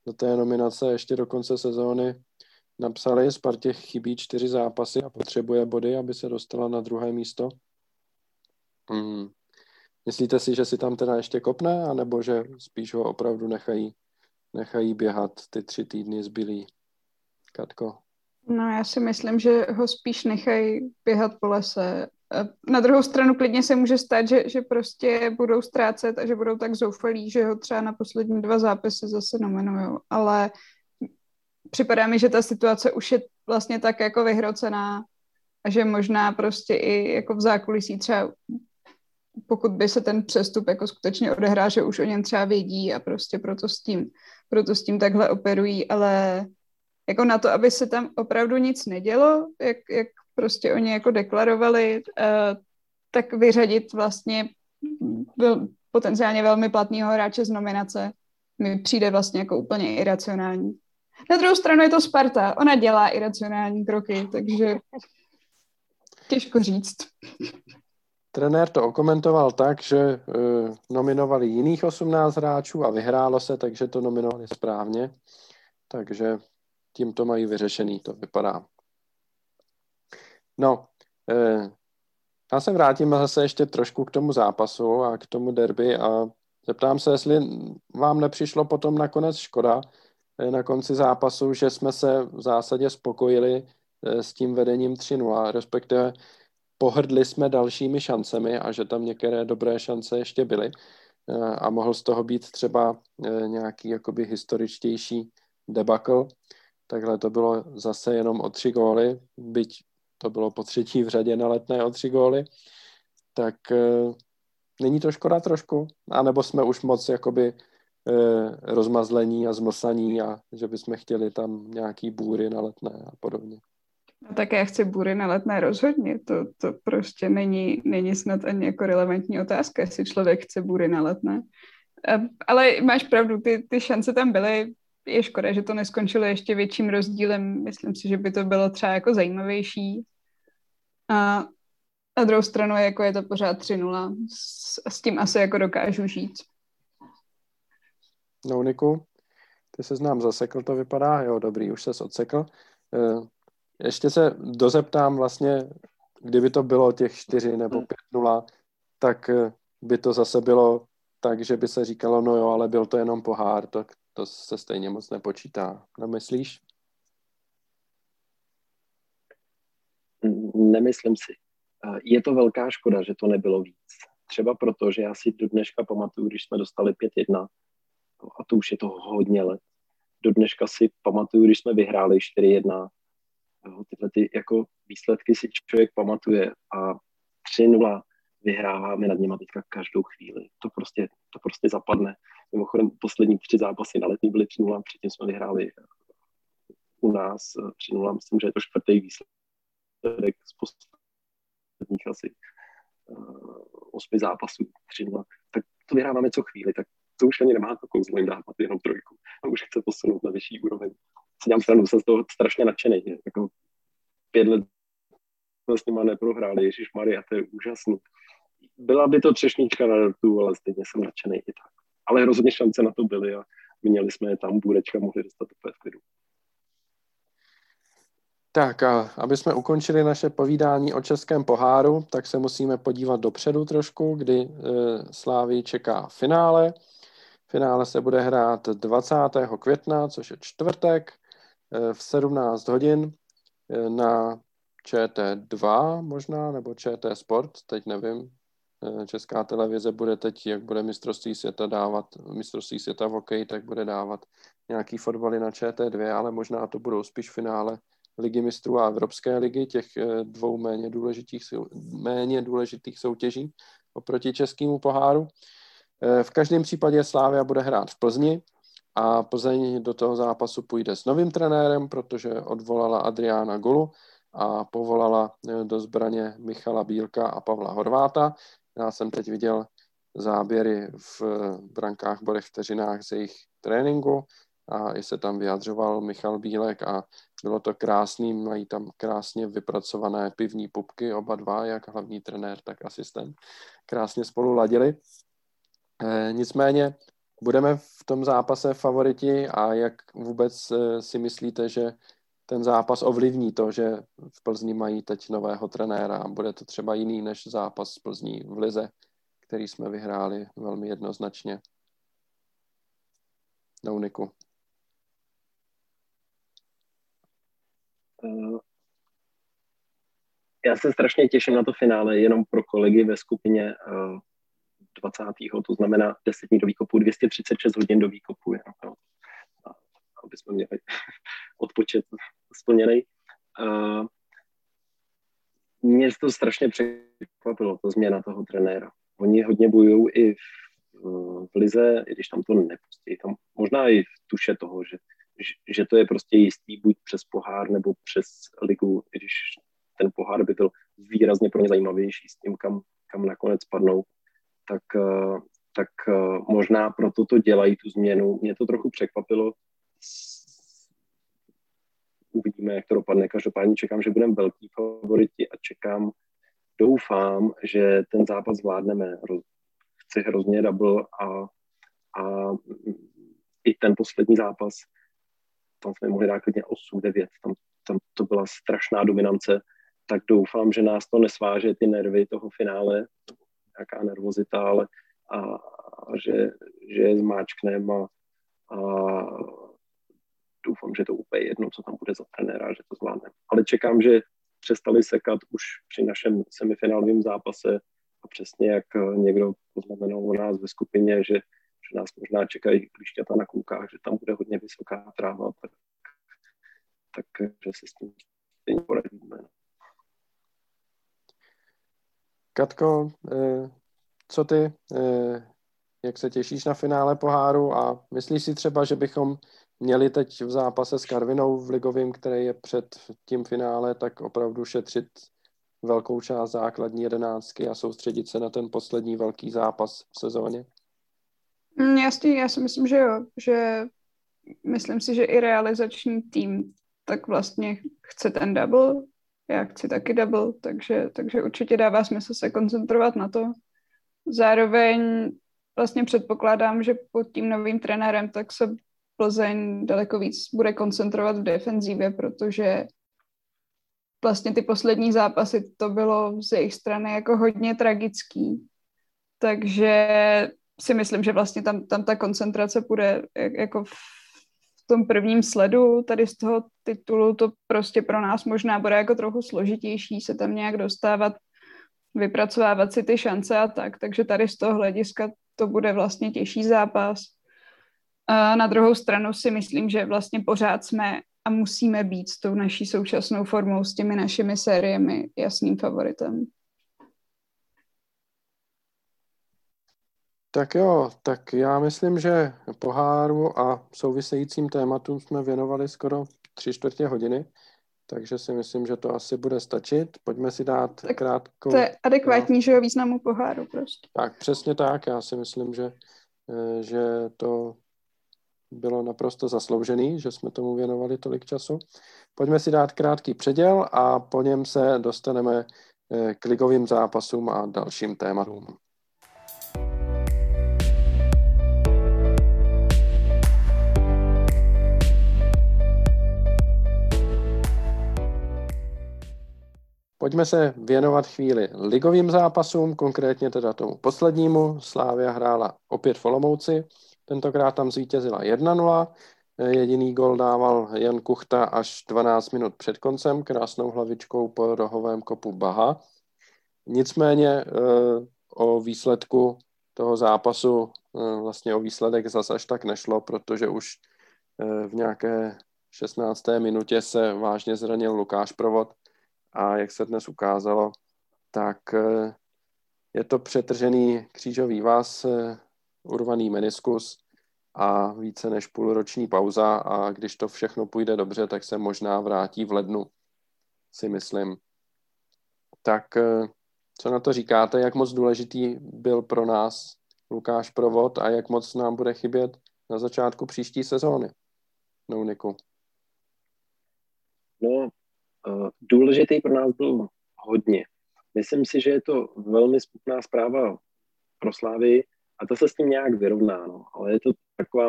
do té nominace ještě do konce sezóny napsali. Spartě chybí čtyři zápasy a potřebuje body, aby se dostala na druhé místo. Hmm. Myslíte si, že si tam teda ještě kopne, anebo že spíš ho opravdu nechají nechají běhat ty tři týdny zbylý. Katko?
No já si myslím, že ho spíš nechají běhat po lese. Na druhou stranu klidně se může stát, že, že prostě budou ztrácet a že budou tak zoufalí, že ho třeba na poslední dva zápisy zase nominují. Ale připadá mi, že ta situace už je vlastně tak jako vyhrocená a že možná prostě i jako v zákulisí třeba pokud by se ten přestup jako skutečně odehrál, že už o něm třeba vědí a prostě proto s tím proto s tím takhle operují, ale jako na to, aby se tam opravdu nic nedělo, jak, jak prostě oni jako deklarovali, uh, tak vyřadit vlastně byl potenciálně velmi platného hráče z nominace mi přijde vlastně jako úplně iracionální. Na druhou stranu je to Sparta, ona dělá iracionální kroky, takže těžko říct.
Trenér to okomentoval tak, že uh, nominovali jiných 18 hráčů a vyhrálo se, takže to nominovali správně. Takže tím to mají vyřešený, to vypadá. No, uh, já se vrátím zase ještě trošku k tomu zápasu a k tomu derby a zeptám se, jestli vám nepřišlo potom nakonec škoda na konci zápasu, že jsme se v zásadě spokojili s tím vedením 3-0, respektive pohrdli jsme dalšími šancemi a že tam některé dobré šance ještě byly eh, a mohl z toho být třeba eh, nějaký jakoby historičtější debakl. Takhle to bylo zase jenom o tři góly, byť to bylo po třetí v řadě na letné o tři góly, tak není to škoda trošku? A nebo jsme už moc jakoby rozmazlení a zmlsaní a že bychom chtěli tam nějaký bůry na letné a podobně.
A tak já chci bury na letné rozhodně. To, to prostě není, není snad ani jako relevantní otázka, jestli člověk chce bury na letné. Ale máš pravdu, ty, ty šance tam byly. Je škoda, že to neskončilo ještě větším rozdílem. Myslím si, že by to bylo třeba jako zajímavější. A na druhou stranu jako je to pořád 3-0. S, s tím asi jako dokážu žít.
No, Niku, ty se znám zasekl, to vypadá. Jo, dobrý, už se odsekl. Eh, ještě se dozeptám vlastně, kdyby to bylo těch 4 nebo 5-0, tak eh, by to zase bylo tak, že by se říkalo, no jo, ale byl to jenom pohár, tak to se stejně moc nepočítá. Nemyslíš?
Nemyslím si. Je to velká škoda, že to nebylo víc. Třeba proto, že já si do dneška pamatuju, když jsme dostali 5-1, a to už je to hodně let. Do dneška si pamatuju, když jsme vyhráli 4-1, Jo, tyhle ty jako výsledky si člověk pamatuje a 3-0 vyhráváme nad nimi teďka každou chvíli. To prostě, to prostě zapadne. Mimochodem poslední tři zápasy na letní byly 3-0, předtím jsme vyhráli u nás 3-0, myslím, že je to čtvrtý výsledek z posledních asi uh, osmi zápasů 3-0. Tak to vyhráváme co chvíli, tak to už ani nemá to kouzlo jim dávat jenom trojku. A už chce posunout na vyšší úroveň si dělám stranu, jsem z toho strašně nadšený. Jako pět let jsme s nima neprohráli, Ježíš Maria, to je úžasný. Byla by to třešnička na dortu, ale stejně jsem nadšený i tak. Ale rozhodně šance na to byly a měli jsme je tam, Bůrečka mohli dostat úplně v klidu.
Tak a aby jsme ukončili naše povídání o Českém poháru, tak se musíme podívat dopředu trošku, kdy e, Slávy čeká finále. Finále se bude hrát 20. května, což je čtvrtek. Eh, v 17 hodin eh, na ČT2 možná, nebo ČT Sport, teď nevím. Eh, Česká televize bude teď, jak bude mistrovství světa dávat, mistrovství světa v hokeji, tak bude dávat nějaký fotbaly na ČT2, ale možná to budou spíš finále ligy mistrů a Evropské ligy, těch dvou méně důležitých, méně důležitých soutěží oproti českému poháru. V každém případě Slávia bude hrát v Plzni, a Plzeň do toho zápasu půjde s novým trenérem, protože odvolala Adriána Gulu a povolala eh, do zbraně Michala Bílka a Pavla Horváta. Já jsem teď viděl záběry v eh, brankách, bodech, vteřinách z jejich tréninku a i se tam vyjadřoval Michal Bílek a bylo to krásný, mají tam krásně vypracované pivní pupky, oba dva, jak hlavní trenér, tak asistent. Krásně spolu ladili. E, nicméně budeme v tom zápase favoriti a jak vůbec eh, si myslíte, že ten zápas ovlivní to, že v Plzni mají teď nového trenéra a bude to třeba jiný než zápas z Plzní v Lize, který jsme vyhráli velmi jednoznačně. Na Uniku.
Eh, já se strašně těším na to finále, jenom pro kolegy ve skupině eh, 20. to znamená 10 dní do výkopu, 236 hodin do výkopu, jenom, no, aby jsme měli odpočet splněný. Uh, mě to strašně překvapilo, to změna toho trenéra. Oni hodně bojují i v, v lize, i když tam to nepustí. Tam možná i v tuše toho, že, že to je prostě jistý buď přes pohár nebo přes ligu, i když ten pohár by byl výrazně pro ně zajímavější s tím, kam, kam nakonec padnou tak, eh, tak eh, možná proto to dělají tu změnu. Mě to trochu překvapilo. Uvidíme, jak to dopadne. Každopádně čekám, že budeme velký favoriti a čekám, doufám, že ten zápas zvládneme. Chci hrozně double a, a i ten poslední zápas, tam jsme mohli dát klidně 8-9, tam, tam to byla strašná dominance, tak doufám, že nás to nesváže ty nervy toho finále, nějaká nervozita, ale a, a že, že je zmáčknem a, a doufám, že to úplně jedno, co tam bude za trenéra, že to zvládne. Ale čekám, že přestali sekat už při našem semifinálovém zápase a přesně jak někdo poznamenal o nás ve skupině, že, že nás možná čekají klišťata na koukách, že tam bude hodně vysoká tráva, tak, tak že se s tím poradíme.
Katko, eh, co ty, eh, jak se těšíš na finále poháru a myslíš si třeba, že bychom měli teď v zápase s Karvinou v ligovém, který je před tím finále, tak opravdu šetřit velkou část základní jedenáctky a soustředit se na ten poslední velký zápas v sezóně?
Mm, jasně, já si myslím, že jo, že myslím si, že i realizační tým tak vlastně chce ten double, já chci taky double, takže, takže určitě dává smysl se koncentrovat na to. Zároveň vlastně předpokládám, že pod tím novým trenérem tak se Plzeň daleko víc bude koncentrovat v defenzívě, protože vlastně ty poslední zápasy to bylo z jejich strany jako hodně tragický. Takže si myslím, že vlastně tam, tam ta koncentrace bude jako v tom prvním sledu tady z toho titulu to prostě pro nás možná bude jako trochu složitější se tam nějak dostávat, vypracovávat si ty šance a tak. Takže tady z toho hlediska to bude vlastně těžší zápas. A na druhou stranu si myslím, že vlastně pořád jsme a musíme být s tou naší současnou formou, s těmi našimi sériemi jasným favoritem.
Tak jo, tak já myslím, že poháru a souvisejícím tématům jsme věnovali skoro tři čtvrtě hodiny, takže si myslím, že to asi bude stačit. Pojďme si dát tak krátkou...
To je adekvátní, že jo, významu poháru prostě.
Tak, přesně tak. Já si myslím, že, eh, že to bylo naprosto zasloužený, že jsme tomu věnovali tolik času. Pojďme si dát krátký předěl a po něm se dostaneme eh, k ligovým zápasům a dalším tématům. Pojďme se věnovat chvíli ligovým zápasům, konkrétně teda tomu poslednímu. Slávia hrála opět v Olomouci, tentokrát tam zvítězila 1-0. Jediný gol dával Jan Kuchta až 12 minut před koncem, krásnou hlavičkou po rohovém kopu Baha. Nicméně eh, o výsledku toho zápasu, eh, vlastně o výsledek zase až tak nešlo, protože už eh, v nějaké 16. minutě se vážně zranil Lukáš Provod, a jak se dnes ukázalo, tak eh, je to přetržený křížový vás, eh, urvaný meniskus a více než půlroční pauza a když to všechno půjde dobře, tak se možná vrátí v lednu, si myslím. Tak eh, co na to říkáte, jak moc důležitý byl pro nás Lukáš Provod a jak moc nám bude chybět na začátku příští sezóny? No, Niku.
No, důležitý pro nás byl hodně. Myslím si, že je to velmi smutná zpráva pro Slávy a to se s tím nějak vyrovná, no. ale je to taková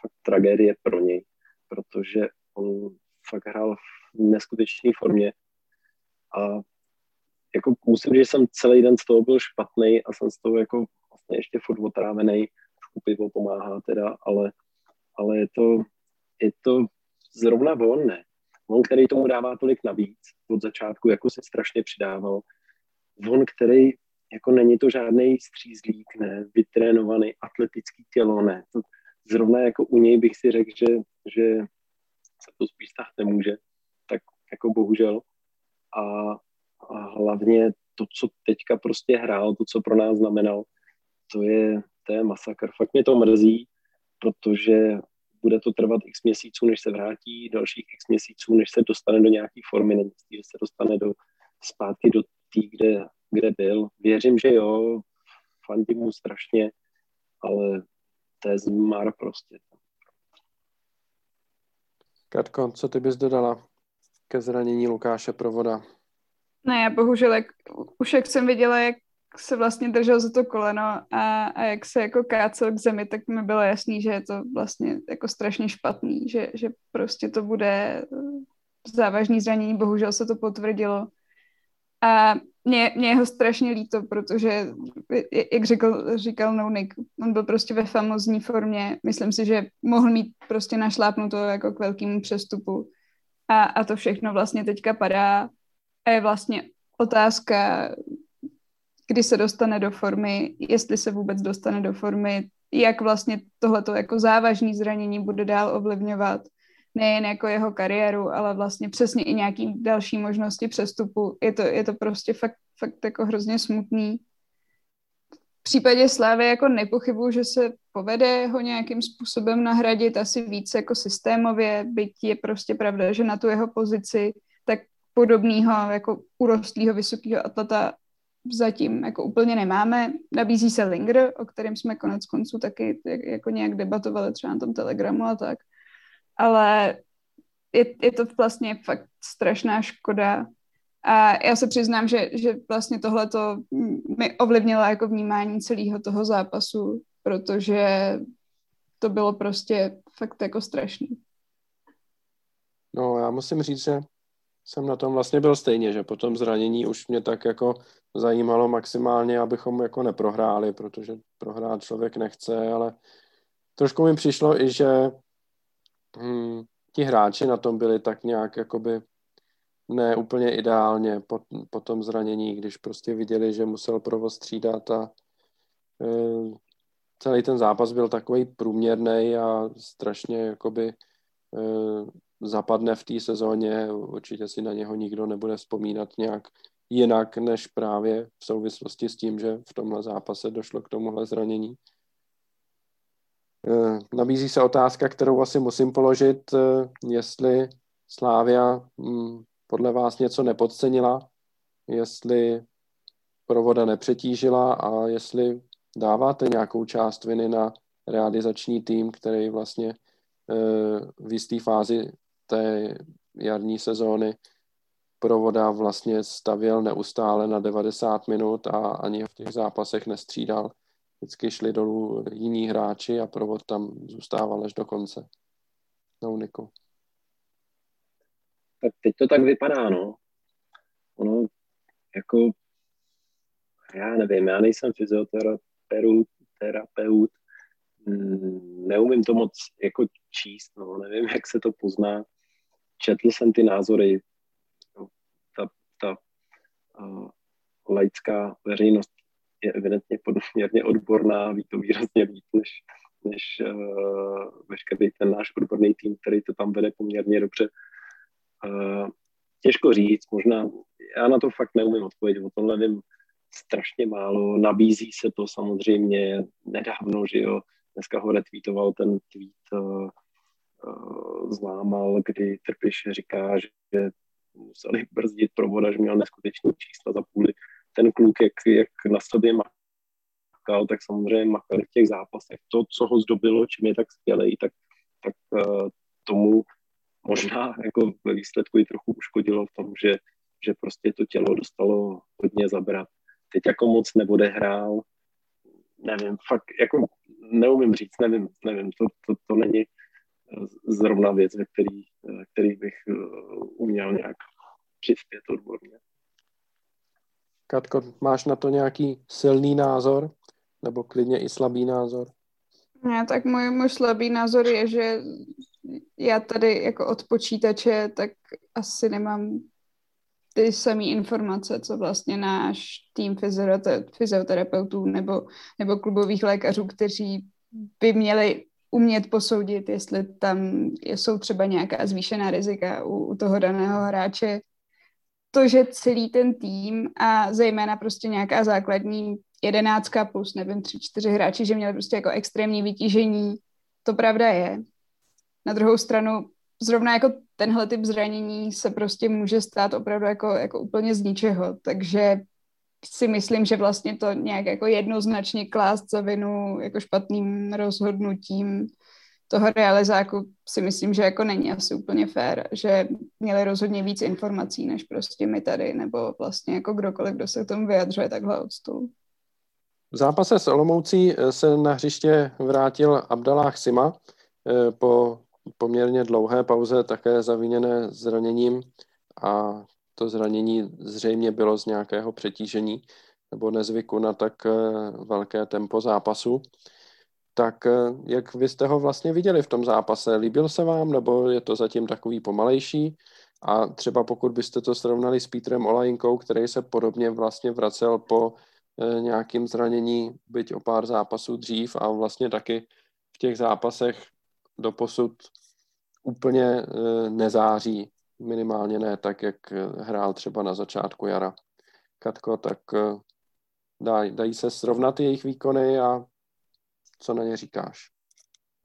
fakt tragédie pro něj, protože on fakt hrál v neskutečné formě a jako musím říct, že jsem celý den z toho byl špatný a jsem z toho jako vlastně ještě furt otrávený, pivo pomáhá teda, ale, ale je to, je to zrovna on, ne on, který tomu dává tolik navíc od začátku, jako se strašně přidával, on, který jako není to žádný střízlík, ne, vytrénovaný atletický tělo, ne. To zrovna jako u něj bych si řekl, že, že se to spíš stát nemůže, tak jako bohužel. A, a hlavně to, co teďka prostě hrál, to, co pro nás znamenal, to je, to je masakr. Fakt mě to mrzí, protože bude to trvat x měsíců, než se vrátí, dalších x měsíců, než se dostane do nějaké formy, nemyslí, že se dostane do, zpátky do té, kde, kde byl. Věřím, že jo, fandím mu strašně, ale to je zmar prostě.
Katko, co ty bys dodala ke zranění Lukáše Provoda?
Ne, já bohužel, jak, už jak jsem viděla, jak se vlastně držel za to koleno a, a jak se jako kácel k zemi, tak mi bylo jasný, že je to vlastně jako strašně špatný, že, že prostě to bude závažný zranění, bohužel se to potvrdilo. A mě, mě je ho strašně líto, protože, jak řekl, říkal No Nick, on byl prostě ve famozní formě. Myslím si, že mohl mít prostě našlápnuto jako k velkému přestupu. A, a to všechno vlastně teďka padá. A je vlastně otázka, kdy se dostane do formy, jestli se vůbec dostane do formy, jak vlastně tohleto jako závažný zranění bude dál ovlivňovat nejen jako jeho kariéru, ale vlastně přesně i nějaký další možnosti přestupu. Je to, je to prostě fakt, fakt jako hrozně smutný. V případě Slávy jako nepochybuju, že se povede ho nějakým způsobem nahradit asi více jako systémově, byť je prostě pravda, že na tu jeho pozici tak podobného jako urostlého vysokého atleta zatím jako úplně nemáme. Nabízí se Linger, o kterém jsme konec konců taky jako nějak debatovali třeba na tom Telegramu a tak. Ale je, je to vlastně fakt strašná škoda. A já se přiznám, že, že vlastně tohle to mi ovlivnilo jako vnímání celého toho zápasu, protože to bylo prostě fakt jako strašný.
No, já musím říct, že jsem na tom vlastně byl stejně, že po tom zranění už mě tak jako zajímalo maximálně, abychom jako neprohráli, protože prohrát člověk nechce, ale trošku mi přišlo i, že hm, ti hráči na tom byli tak nějak jakoby ne úplně ideálně po, po tom zranění, když prostě viděli, že musel provoz střídat a e, celý ten zápas byl takový průměrný a strašně jakoby e, zapadne v té sezóně, určitě si na něho nikdo nebude vzpomínat nějak jinak, než právě v souvislosti s tím, že v tomhle zápase došlo k tomuhle zranění. Eh, nabízí se otázka, kterou asi musím položit, eh, jestli Slávia hm, podle vás něco nepodcenila, jestli provoda nepřetížila a jestli dáváte nějakou část viny na realizační tým, který vlastně eh, v jisté fázi té jarní sezóny provoda vlastně stavěl neustále na 90 minut a ani v těch zápasech nestřídal. Vždycky šli dolů jiní hráči a provod tam zůstával až do konce. No, Niko.
Tak teď to tak vypadá, no. Ono, jako, já nevím, já nejsem fyzioterapeut, terapeut, mm, neumím to moc jako číst, no, nevím, jak se to pozná. Četl jsem ty názory, ta uh, laická veřejnost je evidentně poměrně odborná, ví to výrazně víc než, než uh, veškerý ten náš odborný tým, který to tam vede poměrně dobře. Uh, těžko říct, možná, já na to fakt neumím odpovědět, o tomhle vím strašně málo, nabízí se to samozřejmě nedávno, že jo, dneska ho retweetoval ten tweet uh, zlámal, kdy Trpiš říká, že museli brzdit provoda, že měl neskutečný čísla za půli. Ten kluk, jak, jak na sobě makal, tak samozřejmě makal v těch zápasech. To, co ho zdobilo, čím je tak skvělý, tak, tak uh, tomu možná jako ve výsledku i trochu uškodilo v tom, že, že prostě to tělo dostalo hodně zabrat. Teď jako moc neodehrál, nevím, fakt jako neumím říct, nevím, nevím, to, to, to není zrovna věc, ve který, který bych eh, uměl nějak přispět odborně.
Katko, máš na to nějaký silný názor? Nebo klidně i slabý názor?
Ne, tak můj, můj slabý názor je, že já tady jako od počítače tak asi nemám ty samé informace, co vlastně náš tým fyzioterapeutů nebo, nebo klubových lékařů, kteří by měli umět posoudit, jestli tam jsou třeba nějaká zvýšená rizika u, u toho daného hráče. To, že celý ten tým a zejména prostě nějaká základní jedenáctka plus, nevím, tři, čtyři hráči, že měli prostě jako extrémní vytížení, to pravda je. Na druhou stranu, zrovna jako tenhle typ zranění se prostě může stát opravdu jako, jako úplně z ničeho, takže si myslím, že vlastně to nějak jako jednoznačně klást za vinu jako špatným rozhodnutím toho realizáku si myslím, že jako není asi úplně fér, že měli rozhodně víc informací, než prostě my tady, nebo vlastně jako kdokoliv, kdo se k tomu vyjadřuje takhle od stolu.
V zápase s Olomoucí eh, se na hřiště vrátil Abdallah Sima eh, po poměrně dlouhé pauze, také zavíněné zraněním a to zranění zřejmě bylo z nějakého přetížení nebo nezvyku na tak eh, velké tempo zápasu. Tak eh, jak vy jste ho vlastně viděli v tom zápase? Líbil se vám, nebo je to zatím takový pomalejší? A třeba pokud byste to srovnali s Petrem Olajinkou, který se podobně vlastně vracel po e, nějakým zranění, byť o pár zápasů dřív a vlastně taky v těch zápasech doposud úplně nezáří, minimálně ne tak, jak e, hrál třeba na začátku jara. Katko, tak e, daj, dají se srovnat jejich výkony a co na ně říkáš?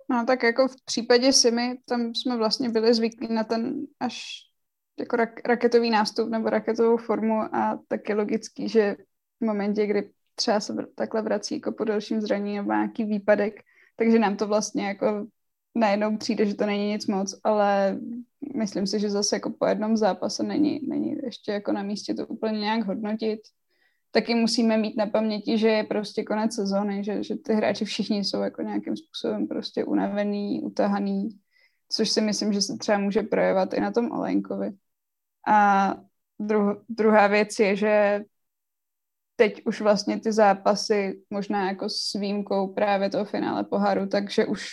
No tak jako v případě Simy, tam jsme vlastně byli zvyklí na ten až jako rak, raketový nástup nebo raketovou formu a tak je logický, že v momentě, kdy třeba se takhle vrací jako po dalším zranění nebo nějaký výpadek, takže nám to vlastně jako najednou přijde, že to není nic moc, ale myslím si, že zase jako po jednom zápase není, není ještě jako na místě to úplně nějak hodnotit. Taky musíme mít na paměti, že je prostě konec sezóny, že, že ty hráči všichni jsou jako nějakým způsobem prostě unavený, utahaný, což si myslím, že se třeba může projevovat i na tom Olenkovi. A dru, druhá věc je, že teď už vlastně ty zápasy, možná jako s výjimkou právě toho finále poháru, takže už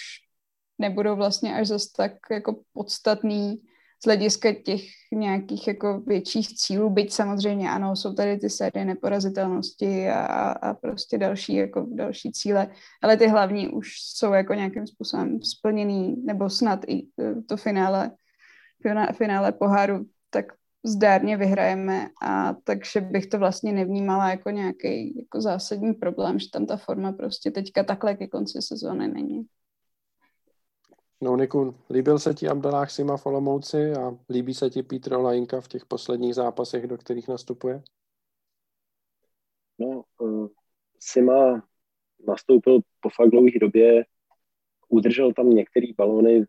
nebudou vlastně až zase tak jako podstatný z hlediska těch nějakých jako větších cílů, byť samozřejmě ano, jsou tady ty série neporazitelnosti a, a prostě další jako další cíle, ale ty hlavní už jsou jako nějakým způsobem splněný, nebo snad i e, to finále, finále poháru, tak zdárně vyhrajeme a takže bych to vlastně nevnímala jako nějaký jako zásadní problém, že tam ta forma prostě teďka takhle ke konci sezóny není.
No, Niku, líbil se ti Abdalách Sima v Olomouci a líbí se ti Petr Olajinka v těch posledních zápasech, do kterých nastupuje?
No, uh, Sima nastoupil po dlouhé době, udržel tam některé balony,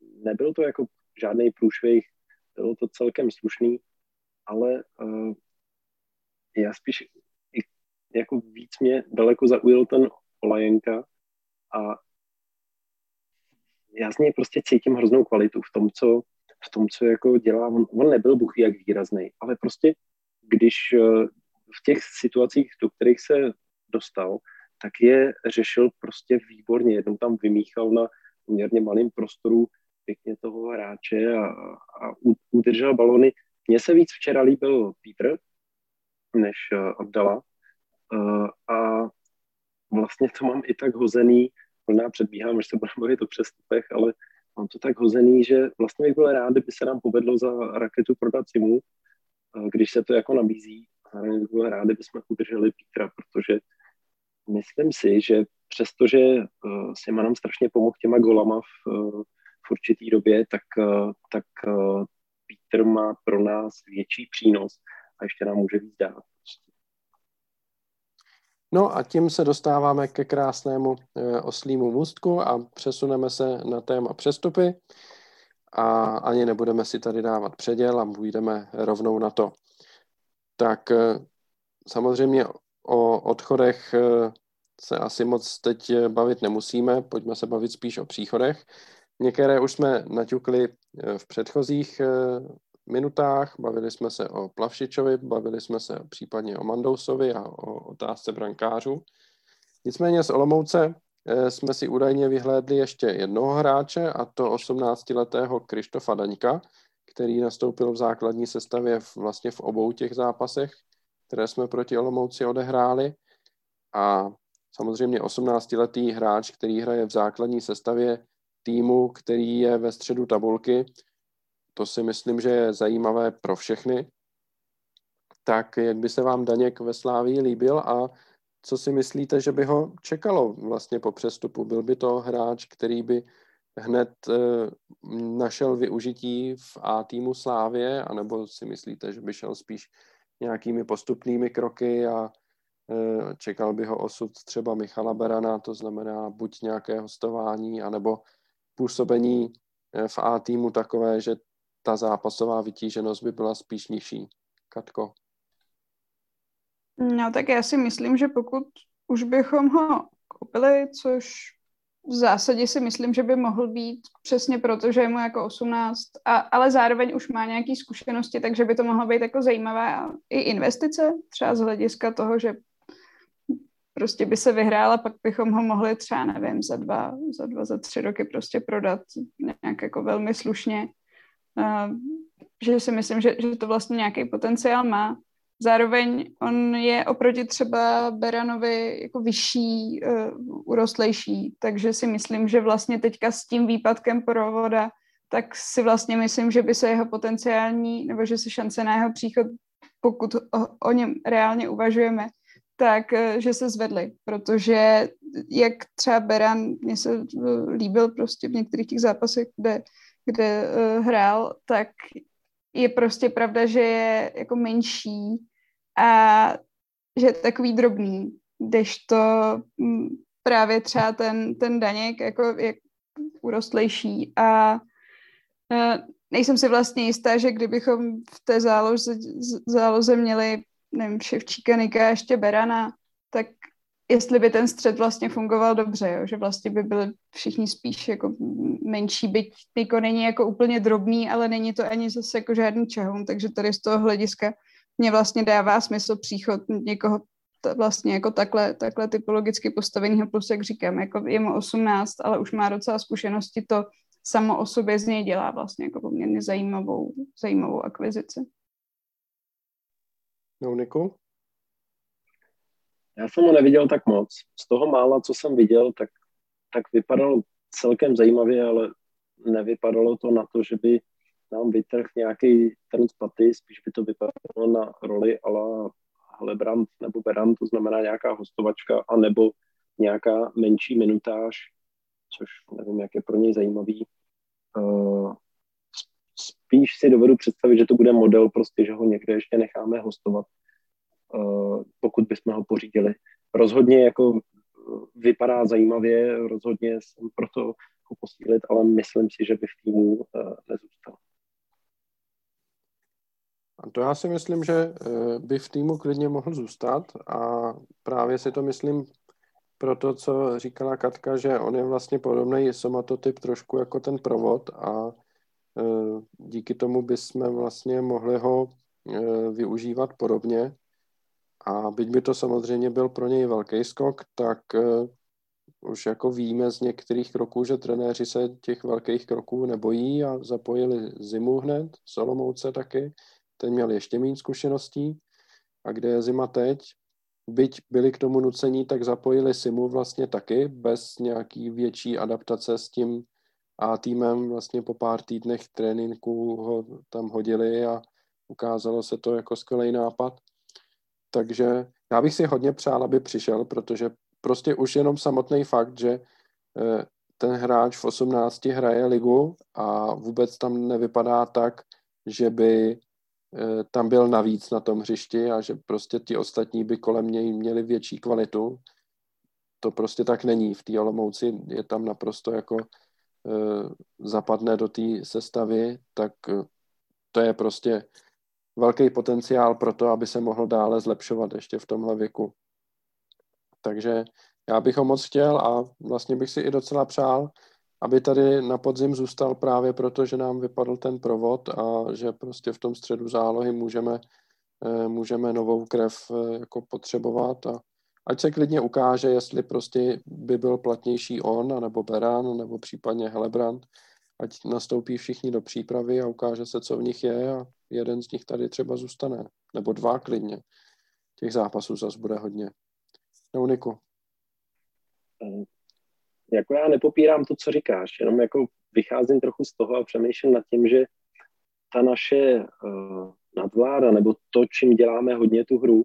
nebyl to jako žádný průšvih, bylo to celkem slušný, ale uh, já spíš jako víc mě daleko zaujel ten Olajenka a já z něj prostě cítím hroznou kvalitu v tom, co, v tom, co jako dělá. On, on nebyl buchy jak výrazný, ale prostě když eh, v těch situacích, do kterých se dostal, tak je řešil prostě výborně. Jednou tam vymíchal na poměrně malém prostoru pěkně toho hráče a, a udržel balony. Mně se víc včera líbil Petr než uh, Abdala uh, a vlastně to mám i tak hozený možná předbíhám, že se budeme bavit o přestupech, ale mám to tak hozený, že vlastně bych byl rád, kdyby se nám povedlo za raketu prodat Simu, když se to jako nabízí. Zároveň bych byl rád, kdyby jsme udrželi Petra, protože myslím si, že přestože uh, Sima nám strašně pomohl těma golama v, uh, v určitý době, tak, tak Peter má pro nás větší přínos a ještě nám může víc dát.
No a tím se dostáváme ke krásnému e, oslímu můstku a přesuneme se na téma přestupy a ani nebudeme si tady dávat předěl a půjdeme rovnou na to. Tak e, samozřejmě o odchodech e, se asi moc teď bavit nemusíme, pojďme se bavit spíš o příchodech. Některé už jsme naťukli v předchozích minutách, bavili jsme se o Plavšičovi, bavili jsme se případně o Mandousovi a o otázce brankářů. Nicméně z Olomouce eh, jsme si údajně vyhlédli ještě jednoho hráče, a to 18-letého Krištofa Daňka, který nastoupil v základní sestavě vlastně v obou těch zápasech, které jsme proti Olomouci odehráli. A samozřejmě 18-letý hráč, který hraje v základní sestavě týmu, který je ve středu tabulky, to si myslím, že je zajímavé pro všechny. Tak jak by se vám Daněk ve Slávii líbil a co si myslíte, že by ho čekalo vlastně po přestupu? Byl by to hráč, který by hned e, našel využití v A týmu Slávě, anebo si myslíte, že by šel spíš nějakými postupnými kroky a e, čekal by ho osud třeba Michala Berana, to znamená buď nějaké hostování, anebo působení eh, v A týmu takové, že ta zápasová vytíženost by byla spíš nižší. Katko?
No tak já si myslím, že pokud už bychom ho koupili, což v zásadě si myslím, že by mohl být přesně proto, že je mu jako 18, a, ale zároveň už má nějaké zkušenosti, takže by to mohlo být jako zajímavá i investice, třeba z hlediska toho, že prostě by se vyhrála, pak bychom ho mohli třeba, nevím, za dva, za dva, za tři roky prostě prodat nějak jako velmi slušně že si myslím, že, že to vlastně nějaký potenciál má. Zároveň on je oproti třeba Beranovi jako vyšší, uh, urostlejší, takže si myslím, že vlastně teďka s tím výpadkem provoda, tak si vlastně myslím, že by se jeho potenciální, nebo že se šance na jeho příchod, pokud o, o něm reálně uvažujeme, tak uh, že se zvedly, protože jak třeba Beran, mně se uh, líbil prostě v některých těch zápasech, kde, kde uh, hrál, tak je prostě pravda, že je jako menší a že je takový drobný, to mm, právě třeba ten, ten Daněk jako je urostlejší a e, nejsem si vlastně jistá, že kdybychom v té záloze, záloze měli nevím, Ševčíka, Nika ještě Berana, jestli by ten střed vlastně fungoval dobře, jo? že vlastně by byli všichni spíš jako menší, byť Niko není jako úplně drobný, ale není to ani zase jako žádný čehoun, takže tady z toho hlediska mě vlastně dává smysl příchod někoho t- vlastně jako takhle, takhle typologicky postaveného, plus jak říkám, jako je mu 18, ale už má docela zkušenosti, to samo o sobě z něj dělá vlastně jako poměrně zajímavou, zajímavou akvizici.
No, Niku?
Já jsem ho neviděl tak moc. Z toho mála, co jsem viděl, tak, tak vypadalo celkem zajímavě, ale nevypadalo to na to, že by nám vytrh nějaký ten z paty, spíš by to vypadalo na roli ala Hlebrand nebo Beran, to znamená nějaká hostovačka, a nebo nějaká menší minutáž, což nevím, jak je pro něj zajímavý. Uh, spíš si dovedu představit, že to bude model prostě, že ho někde ještě necháme hostovat Eh, pokud bychom ho pořídili. Rozhodně jako eh, vypadá zajímavě, rozhodně jsem proto ho posílit, ale myslím si, že by v týmu eh, nezůstal.
A to já si myslím, že by v týmu klidně mohl zůstat a právě si to myslím pro to, co říkala Katka, že on je vlastně podobný somatotyp trošku jako ten provod a díky tomu bychom vlastně mohli ho využívat podobně a byť by to samozřejmě byl pro něj velký skok, tak uh, už jako víme z některých kroků, že trenéři se těch velkých kroků nebojí a zapojili zimu hned, Solomouce taky, ten měl ještě méně zkušeností. A kde je zima teď? Byť byli k tomu nucení, tak zapojili Simu vlastně taky, bez nějaký větší adaptace s tím a týmem vlastně po pár týdnech tréninku ho tam hodili a ukázalo se to jako skvělý nápad. Takže já bych si hodně přál, aby přišel, protože prostě už jenom samotný fakt, že eh, ten hráč v 18 hraje ligu a vůbec tam nevypadá tak, že by eh, tam byl navíc na tom hřišti a že prostě ti ostatní by kolem něj měli větší kvalitu. To prostě tak není. V té Olomouci je tam naprosto jako eh, zapadne do té sestavy, tak to je prostě velký potenciál pro to, aby se mohl dále zlepšovat ještě v tomhle věku. Takže já bych ho moc chtěl a vlastně bych si i docela přál, aby tady na podzim zůstal právě proto, že nám vypadl ten provod a že prostě v tom středu zálohy můžeme, eh, můžeme novou krev eh, jako potřebovat a ať se klidně ukáže, jestli prostě by byl platnější on, nebo Beran, nebo případně Helebrand, ať nastoupí všichni do přípravy a ukáže se, co v nich je a jeden z nich tady třeba zůstane. Nebo dva klidně. Těch zápasů zase bude hodně. Neuniku.
Eh, jako já nepopírám to, co říkáš, jenom jako vycházím trochu z toho a přemýšlím nad tím, že ta naše uh, nadvláda, nebo to, čím děláme hodně tu hru,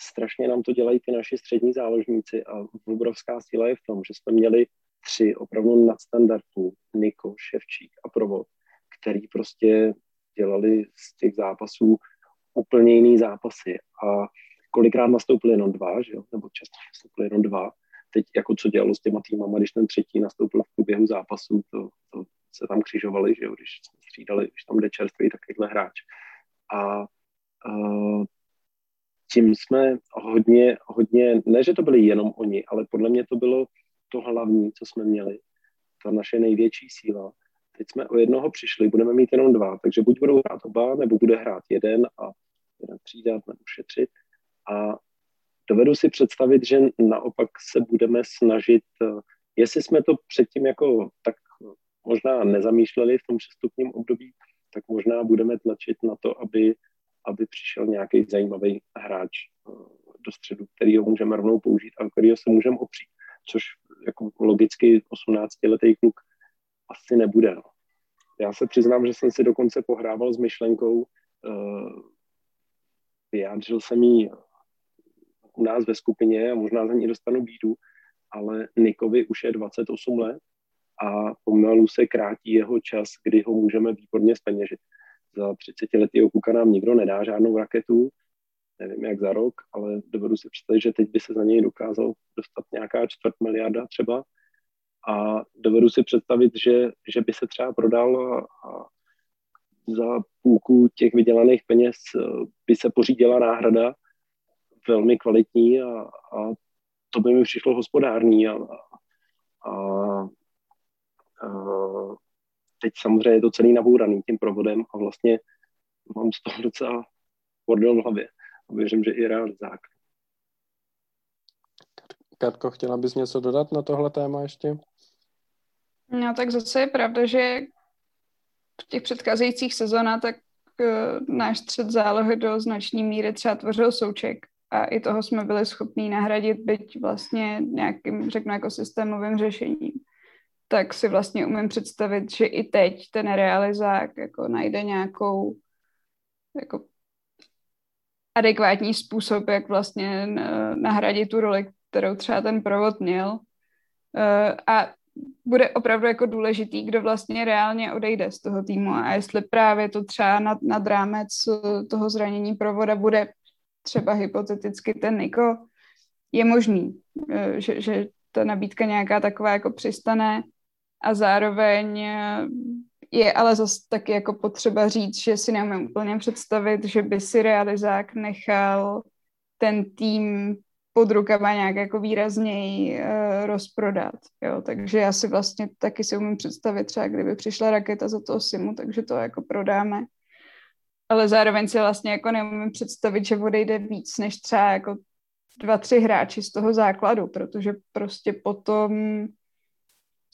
strašně nám to dělají ty naši střední záložníci a obrovská síla je v tom, že jsme měli tři opravdu nadstandardní, Niko, Ševčík a Provod, který prostě dělali z těch zápasů úplně jiný zápasy a kolikrát nastoupili jenom dva, že jo? nebo často nastoupili jenom dva. Teď jako co dělalo s těma týmama, když ten třetí nastoupil v průběhu zápasu, to, to se tam křižovali, že jo? když jsme střídali, když tam jde čerstvý takovýhle hráč. A uh, tím jsme hodně, hodně, ne, že to byli jenom oni, ale podle mě to bylo to hlavní, co jsme měli, ta naše největší síla. Teď jsme o jednoho přišli, budeme mít jenom dva, takže buď budou hrát oba, nebo bude hrát jeden a jeden třídat nebo šetřit. A dovedu si představit, že naopak se budeme snažit, eh, jestli jsme to předtím jako tak možná nezamýšleli v tom přestupním období, tak možná budeme tlačit na to, aby, aby přišel nějaký zajímavý hráč eh, do středu, který ho můžeme rovnou použít a kterýho se můžeme opřít, což jako logicky 18-letý kluk asi nebude. No. Já se přiznám, že jsem si dokonce pohrával s myšlenkou, uh, vyjádřil jsem jí u nás ve skupině a možná za ní dostanu bídu, ale Nikovi už je 28 let a pomalu se krátí jeho čas, kdy ho můžeme výborně speněžit. Za 30 letého kuka nám nikdo nedá žádnou raketu, nevím jak za rok, ale dovedu si představit, že teď by se za něj dokázal dostat nějaká čtvrt miliarda třeba a dovedu si představit, že, že by se třeba prodal a, za půlku těch vydělaných peněz by se pořídila náhrada velmi kvalitní a, a to by mi přišlo hospodární a, a, a teď samozřejmě je to celý nabouraný tím provodem a vlastně mám z toho docela bordel v hlavě. A věřím, že i realizák.
Katko, chtěla bys něco dodat na tohle téma ještě?
No tak zase je pravda, že v těch předcházejících sezónách tak uh, náš střed zálohy do značné míry třeba tvořil souček a i toho jsme byli schopní nahradit, byť vlastně nějakým, řeknu, jako systémovým řešením. Tak si vlastně umím představit, že i teď ten realizák jako najde nějakou jako adekvátní způsob, jak vlastně nahradit tu roli, kterou třeba ten provod měl. Eh, a bude opravdu jako důležitý, kdo vlastně reálně odejde z toho týmu a jestli právě to třeba nad, nad rámec toho zranění provoda bude třeba hypoteticky ten Niko, je možný, eh, že, že ta nabídka nějaká taková jako přistane a zároveň eh, je ale zase taky jako potřeba říct, že si neumím úplně představit, že by si realizák nechal ten tým pod rukama nějak jako výrazněji uh, rozprodat. Jo? Takže já si vlastně taky si umím představit třeba, kdyby přišla raketa za toho Simu, takže to jako prodáme. Ale zároveň si vlastně jako neumím představit, že odejde víc než třeba jako dva, tři hráči z toho základu, protože prostě potom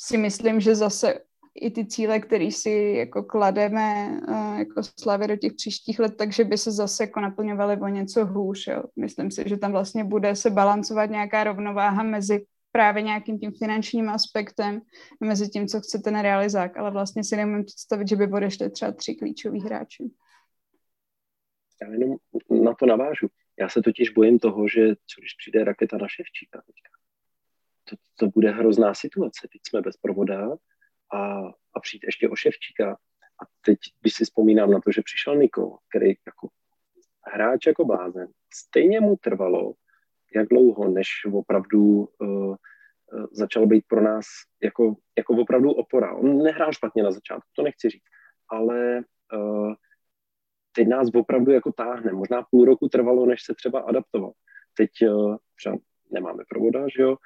si myslím, že zase i ty cíle, které si jako klademe uh, jako slavy do těch příštích let, takže by se zase jako naplňovaly o něco hůř. Jo. Myslím si, že tam vlastně bude se balancovat nějaká rovnováha mezi právě nějakým tím finančním aspektem a mezi tím, co chce ten realizák, ale vlastně si nemůžu představit, že by odešli třeba tři klíčoví hráči.
Já jenom na to navážu. Já se totiž bojím toho, že co když přijde raketa na Ševčíka teďka. To, to bude hrozná situace. Teď jsme bez provoda, a, a přijít ještě o Ševčíka. A teď, když si vzpomínám na to, že přišel Niko, který jako hráč jako blázen, stejně mu trvalo, jak dlouho, než opravdu uh, začal být pro nás jako, jako opravdu opora. On nehrál špatně na začátku, to nechci říct, ale uh, teď nás opravdu jako táhne. Možná půl roku trvalo, než se třeba adaptoval. Teď uh, třeba nemáme provoda, že jo,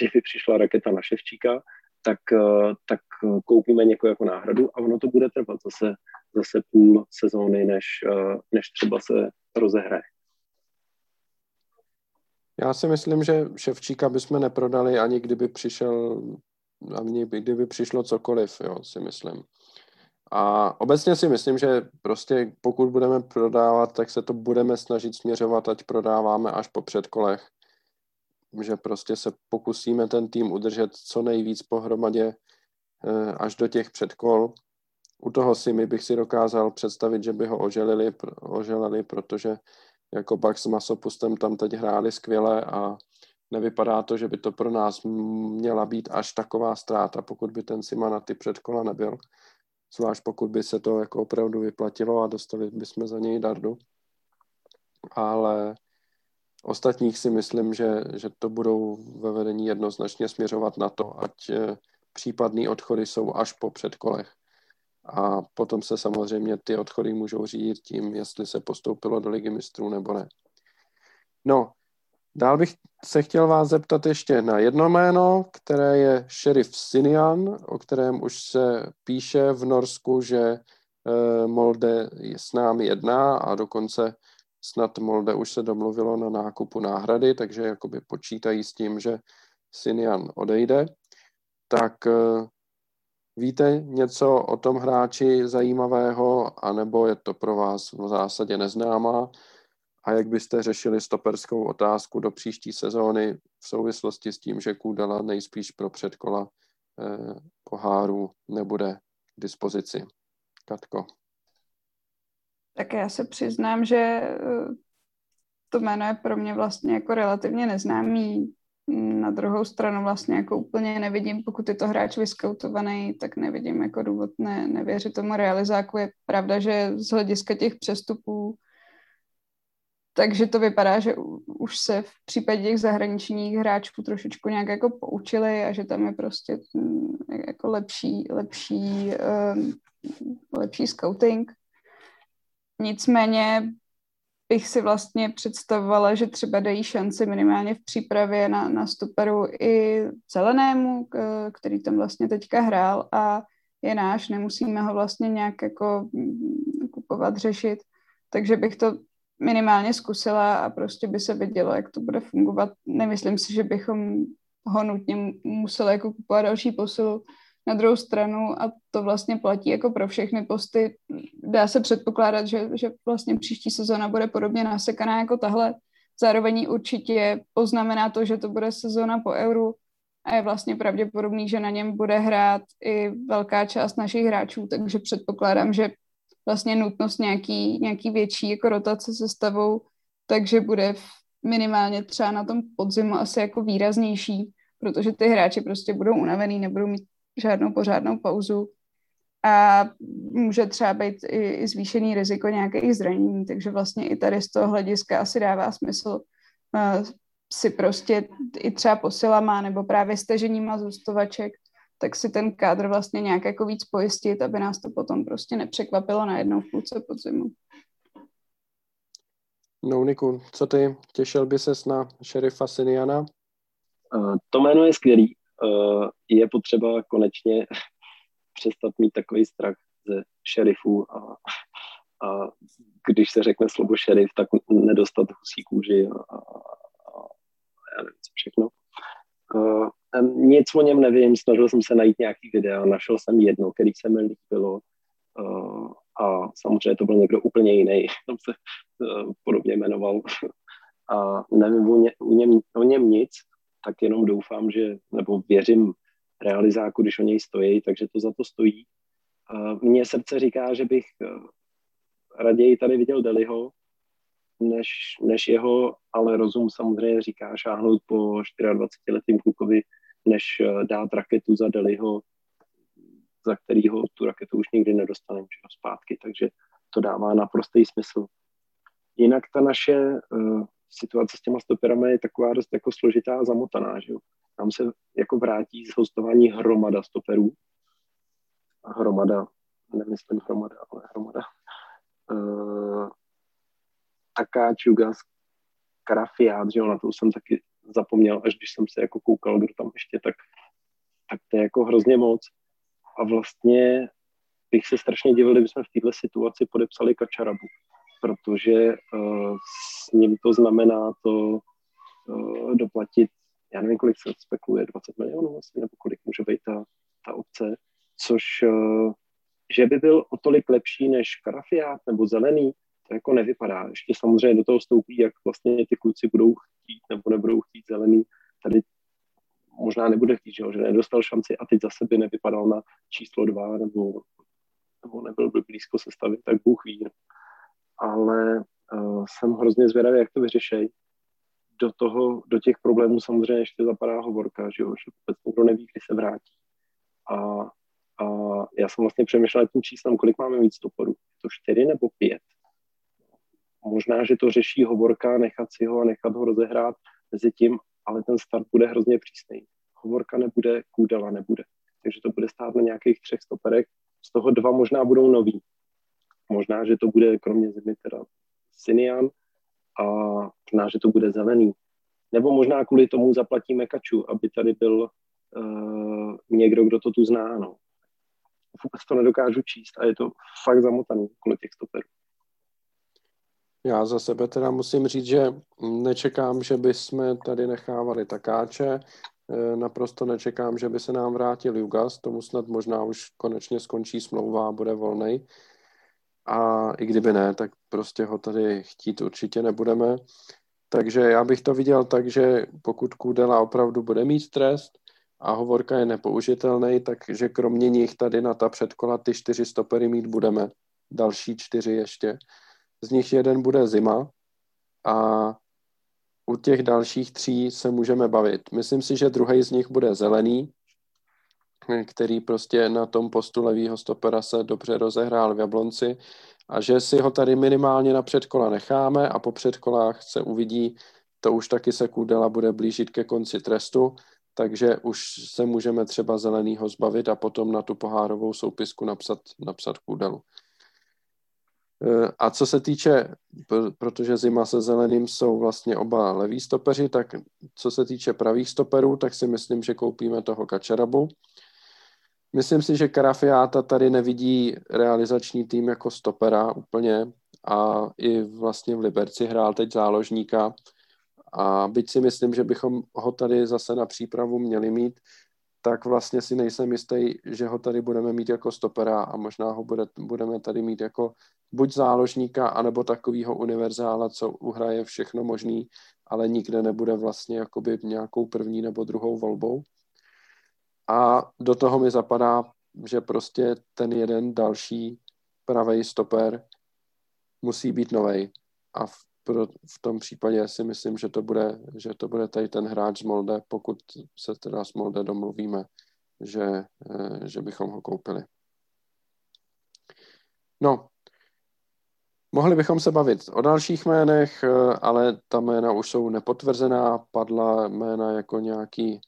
kdyby přišla raketa na Ševčíka, tak, eh, tak eh, koupíme někoho jako náhradu a ono to bude trvat zase, zase půl sezóny, než, eh, než třeba se rozehraje.
Já si myslím, že Ševčíka bychom neprodali ani kdyby přišel, ani kdyby přišlo cokoliv, jo, si myslím. A obecně si myslím, že prostě pokud budeme prodávat, tak se to budeme snažit směřovat, ať prodáváme až po předkolech že prostě se pokusíme ten tým udržet co nejvíc pohromadě eh, až do těch předkol. U toho si mi bych si dokázal představit, že by ho oželili, oželili, protože jako Bucks s Masopustem tam teď hráli skvěle a nevypadá to, že by to pro nás měla být až taková ztráta, pokud by ten Sima na ty předkola nebyl. Zvlášť pokud by se to jako opravdu vyplatilo a dostali bychom za něj dardu. Ale Ostatních si myslím, že, že to budou ve vedení jednoznačně směřovat na to, ať eh, případné odchody jsou až po předkolech. A potom se samozřejmě ty odchody můžou řídit tím, jestli se postoupilo do ligy mistrů nebo ne. No, dál bych se chtěl vás zeptat ještě na jedno jméno, které je Sheriff Sinian, o kterém už se píše v Norsku, že eh, Molde s námi jedná a dokonce snad Molde už se domluvilo na nákupu náhrady, takže jakoby počítají s tím, že Sinian odejde, tak eh, Víte něco o tom hráči zajímavého, anebo je to pro vás v zásadě neznámá? A jak byste řešili stoperskou otázku do příští sezóny v souvislosti s tím, že Kůdala nejspíš pro předkola eh, poháru nebude k dispozici? Katko.
Tak já se přiznám, že eh, to jméno je pro mě vlastně jako relativně neznámý. Na druhou stranu vlastně jako úplně nevidím, pokud je to hráč vyskautovaný, tak nevidím jako důvod ne, nevěřit tomu realizáku. Je pravda, že z hlediska těch přestupů takže to vypadá, že už se v případě těch zahraničních hráčů trošičku nějak jako poučili a že tam je prostě mm, jako lepší, lepší, um, lepší scouting. Nicméně bych si vlastně představovala, že třeba dají šanci minimálně v přípravě na, na stuperu i zelenému, který tam vlastně teďka hrál a je náš, nemusíme ho vlastně nějak jako mm, kupovat, řešit. Takže bych to minimálně zkusila a prostě by se vidělo, jak to bude fungovat. Nemyslím si, že bychom ho nutně museli jako kupovat další posilu. Na druhou stranu, a to vlastně platí jako pro všechny posty, dá se předpokládat, že, že vlastně příští sezóna bude podobně nasekaná jako tahle. Zároveň určitě poznamená to, že to bude sezóna po euru a je vlastně pravděpodobný, že na něm bude hrát i velká část našich hráčů, takže předpokládám, že vlastně nutnost nějaký, nějaký větší jako rotace se stavou, takže bude v, minimálně třeba na tom podzimu asi jako výraznější, protože ty hráči prostě budou unavený, nebudou mít žádnou pořádnou pauzu a může třeba být i, i zvýšený riziko nějakých zranění, takže vlastně i tady z toho hlediska asi dává smysl uh, si prostě i třeba posilama nebo právě steženíma zůstovaček tak si ten kádr vlastně nějak jako víc pojistit, aby nás to potom prostě nepřekvapilo na jednou v půlce podzimu.
No, Niku, co ty? Těšil by ses na šerifa Siniana?
Uh, to jméno je skvělý. Uh, je potřeba konečně přestat mít takový strach ze šerifů a, a když se řekne slovo šerif, tak nedostat husí kůži a, a, a já nevím co všechno. Uh, nic o něm nevím, snažil jsem se najít nějaký videa, našel jsem jedno, který se mi líbilo uh, a samozřejmě to byl někdo úplně jiný, tam se uh, podobně jmenoval a nevím o, ně, o, něm, o něm nic, tak jenom doufám, že, nebo věřím realizáku, když o něj stojí, takže to za to stojí. Mně srdce říká, že bych uh, raději tady viděl Deliho, než, než jeho, ale rozum samozřejmě říká šáhnout po 24-letým klukovi než eh, dát raketu za Deliho, za kterýho tu raketu už nikdy nedostaneme zpátky, takže to dává naprostý smysl. Jinak ta naše uh, situace s těma stoperami je taková dost jako složitá a zamotaná, že jo. Nám se jako vrátí z hostování hromada stoperů. Hromada, nemyslím hromada, ale hromada. Uh, Taká Čugas, Karafiát, že jo, na to jsem taky zapomněl, až když jsem se jako koukal, kdo tam ještě, tak, tak to je jako hrozně moc. A vlastně bych se strašně divil, kdybychom v této situaci podepsali Kačarabu, protože uh, s ním to znamená to uh, doplatit, já nevím, kolik se spekuluje, 20 milionů asi, nebo kolik může být ta, ta obce, což, uh, že by byl o tolik lepší než Karafiát nebo Zelený, to jako nevypadá. Ještě samozřejmě do toho vstoupí, jak vlastně ty kluci budou chtít nebo nebudou chtít zelený. Tady možná nebude chtít, že, nedostal šanci a teď zase by nevypadal na číslo dva nebo, nebo nebyl by blízko sestavy, tak Bůh ví. Ale uh, jsem hrozně zvědavý, jak to vyřešej. Do, toho, do těch problémů samozřejmě ještě zapadá hovorka, že, jo, že vůbec nikdo neví, kdy se vrátí. A, a já jsem vlastně přemýšlel tím číslem, kolik máme mít stoporů. Je to čtyři nebo pět? možná, že to řeší Hovorka, nechat si ho a nechat ho rozehrát mezi tím, ale ten start bude hrozně přísný. Hovorka nebude, Kůdala nebude. Takže to bude stát na nějakých třech stoperech. Z toho dva možná budou noví. Možná, že to bude kromě zimy teda Sinian a možná, že to bude zelený. Nebo možná kvůli tomu zaplatíme Kaču, aby tady byl uh, někdo, kdo to tu zná. No. Vůbec to nedokážu číst a je to fakt zamotaný kvůli těch stoperů.
Já za sebe teda musím říct, že nečekám, že bychom tady nechávali takáče. Eh, naprosto nečekám, že by se nám vrátil Jugas, tomu snad možná už konečně skončí smlouva a bude volný. A i kdyby ne, tak prostě ho tady chtít určitě nebudeme. Takže já bych to viděl tak, že pokud Kudela opravdu bude mít trest a Hovorka je nepoužitelný, takže kromě nich tady na ta předkola ty čtyři stopery mít budeme. Další čtyři ještě. Z nich jeden bude zima a u těch dalších tří se můžeme bavit. Myslím si, že druhý z nich bude zelený, který prostě na tom postu levýho stopera se dobře rozehrál v Jablonci a že si ho tady minimálně na předkola necháme a po předkolách se uvidí, to už taky se Kudela bude blížit ke konci trestu, takže už se můžeme třeba zelenýho zbavit a potom na tu pohárovou soupisku napsat, napsat Kudelu. Eh, a co se týče, protože zima se zeleným jsou vlastně oba leví stopeři, tak co se týče pravých stoperů, tak si myslím, že koupíme toho Kačarabu. Myslím si, že Karafiáta tady nevidí realizační tým jako stopera úplně a i vlastně v Liberci hrál teď záložníka a byť si myslím, že bychom ho tady zase na přípravu měli mít, tak vlastně si nejsem jistý, že ho tady budeme mít jako stopera a možná ho bude, budeme tady mít jako buď záložníka, anebo takového univerzála, co uhraje všechno možný, ale nikde nebude vlastně jakoby nějakou první nebo druhou volbou. A do toho mi zapadá, že prostě ten jeden další pravý stoper musí být novej. A v, pro, v tom případě si myslím, že to bude, že to bude tady ten hráč z Molde, pokud se teda s Molde domluvíme, že, eh, že bychom ho koupili. No, Mohli bychom se bavit o dalších jménech, eh, ale ta jména už jsou nepotvrzená. Padla jména jako nějaký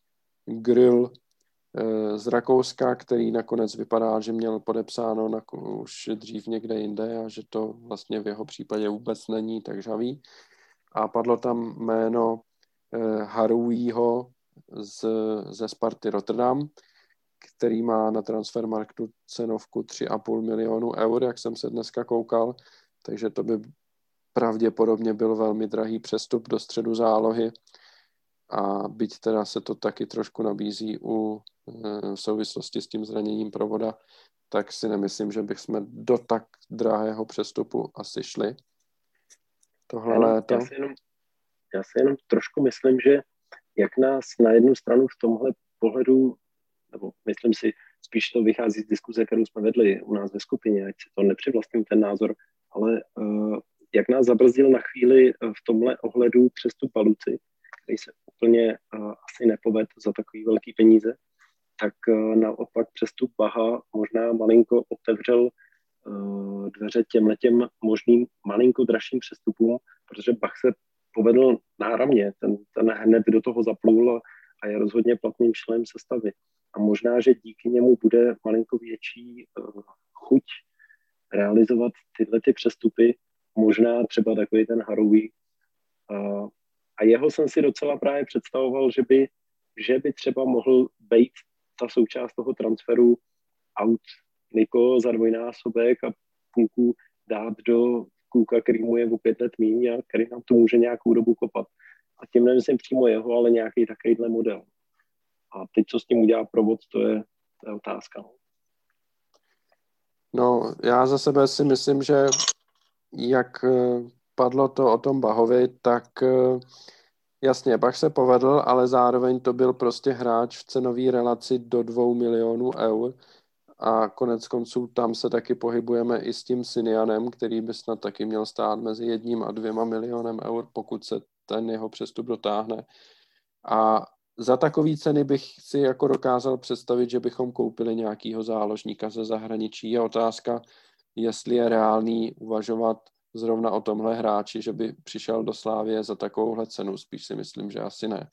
grill z Rakouska, který nakonec vypadá, že měl podepsáno na, už dřív někde jinde a že to vlastně v jeho případě vůbec není tak žavý. A padlo tam jméno eh, Haruího z, ze Sparty Rotterdam, který má na transfermarktu cenovku 3,5 milionu eur, jak jsem se dneska koukal takže to by pravděpodobně byl velmi drahý přestup do středu zálohy a byť teda se to taky trošku nabízí u, eh, v souvislosti s tím zraněním provoda, tak si nemyslím, že bychom do tak drahého přestupu asi šli.
Tohle jenom, léto. Já si, jenom, já si jenom trošku myslím, že jak nás na jednu stranu v tomhle pohledu, nebo myslím si, spíš to vychází z diskuze, kterou jsme vedli u nás ve skupině, ať si to nepřivlastním ten názor, ale uh, jak nás zabrzdil na chvíli v tomhle ohledu přestup Baluci, který se úplně uh, asi nepoved za takový velký peníze, tak uh, naopak přestup Baha možná malinko otevřel uh, dveře těmhle těm možným malinko dražším přestupům, protože Bach se povedl náramně, ten, ten hned do toho zaplul a, je rozhodně platným členem sestavy. A možná, že díky němu bude malinko větší uh, chuť realizovat tyhle ty přestupy, možná třeba takový ten Haroui. A, a jeho jsem si docela právě představoval, že by, že by třeba mohl být ta součást toho transferu out Niko za dvojnásobek a půlku dát do kluka, který mu je o pět let míň a který nám to může nějakou dobu kopat. A tím nemyslím přímo jeho, ale nějaký takovýhle model. A teď, co s tím udělá provod, to je, to je otázka.
No, já za sebe si myslím, že jak eh, padlo to o tom Bahovi, tak eh, jasně, Bach se povedl, ale zároveň to byl prostě hráč v cenové relaci do dvou milionů eur a konec konců tam se taky pohybujeme i s tím Sinianem, který by snad taky měl stát mezi jedním a dvěma milionem eur, pokud se ten jeho přestup dotáhne. A za takové ceny bych si jako dokázal představit, že bychom koupili nějakého záložníka ze zahraničí. Je otázka, jestli je reálný uvažovat zrovna o tomhle hráči, že by přišel do Slávě za takovouhle cenu. Spíš si myslím, že asi ne.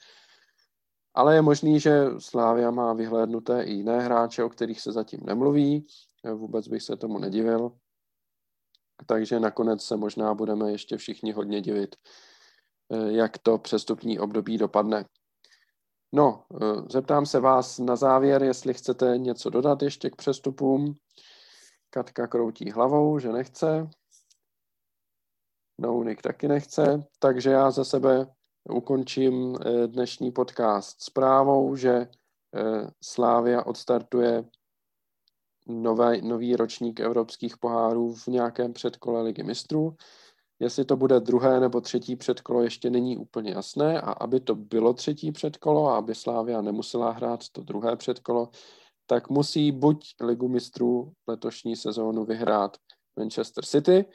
Ale je možný, že Slávia má vyhlédnuté i jiné hráče, o kterých se zatím nemluví. Vůbec bych se tomu nedivil. Takže nakonec se možná budeme ještě všichni hodně divit, jak to přestupní období dopadne. No, zeptám se vás na závěr, jestli chcete něco dodat ještě k přestupům. Katka kroutí hlavou, že nechce. Nounik taky nechce, takže já za sebe ukončím eh, dnešní podcast zprávou, že eh, Slávia odstartuje nový, nový ročník evropských pohárů v nějakém předkole ligy mistrů. Jestli to bude druhé nebo třetí předkolo, ještě není úplně jasné a aby to bylo třetí předkolo a aby Slávia nemusela hrát to druhé předkolo, tak musí buď ligu mistrů letošní sezónu vyhrát Manchester City,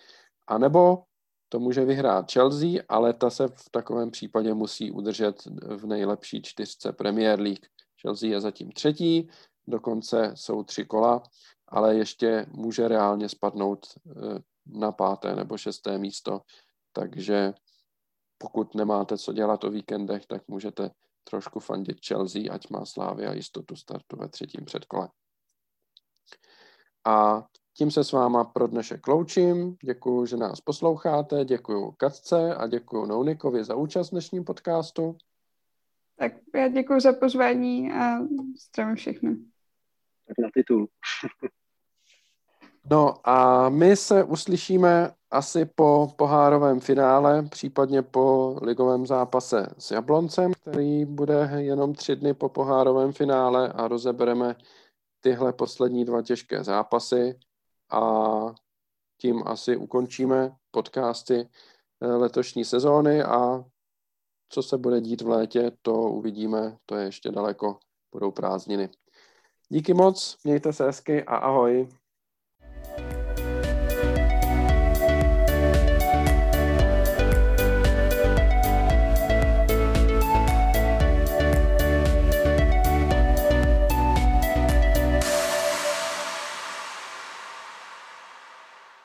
anebo to může vyhrát Chelsea, ale ta se v takovém případě musí udržet v nejlepší čtyřce Premier League. Chelsea je zatím třetí, dokonce jsou tři kola, ale ještě může reálně spadnout eh, na páté nebo šesté místo, takže pokud nemáte co dělat o víkendech, tak můžete trošku fandit Chelsea, ať má a jistotu startu ve třetím předkole. A tím se s váma pro dnešek loučím. Děkuji, že nás posloucháte, děkuji Katce a děkuji Nounikovi za účast v dnešním podcastu.
Tak já děkuji za pozvání a zdravím všechny.
Tak na titul.
no a my se uslyšíme asi po pohárovém finále, případně po ligovém zápase s Jabloncem, který bude jenom tři dny po pohárovém finále a rozebereme tyhle poslední dva těžké zápasy a tím asi ukončíme podcasty eh, letošní sezóny a co se bude dít v létě, to uvidíme, to je ještě daleko, budou prázdniny. Díky moc, mějte se hezky a ahoj.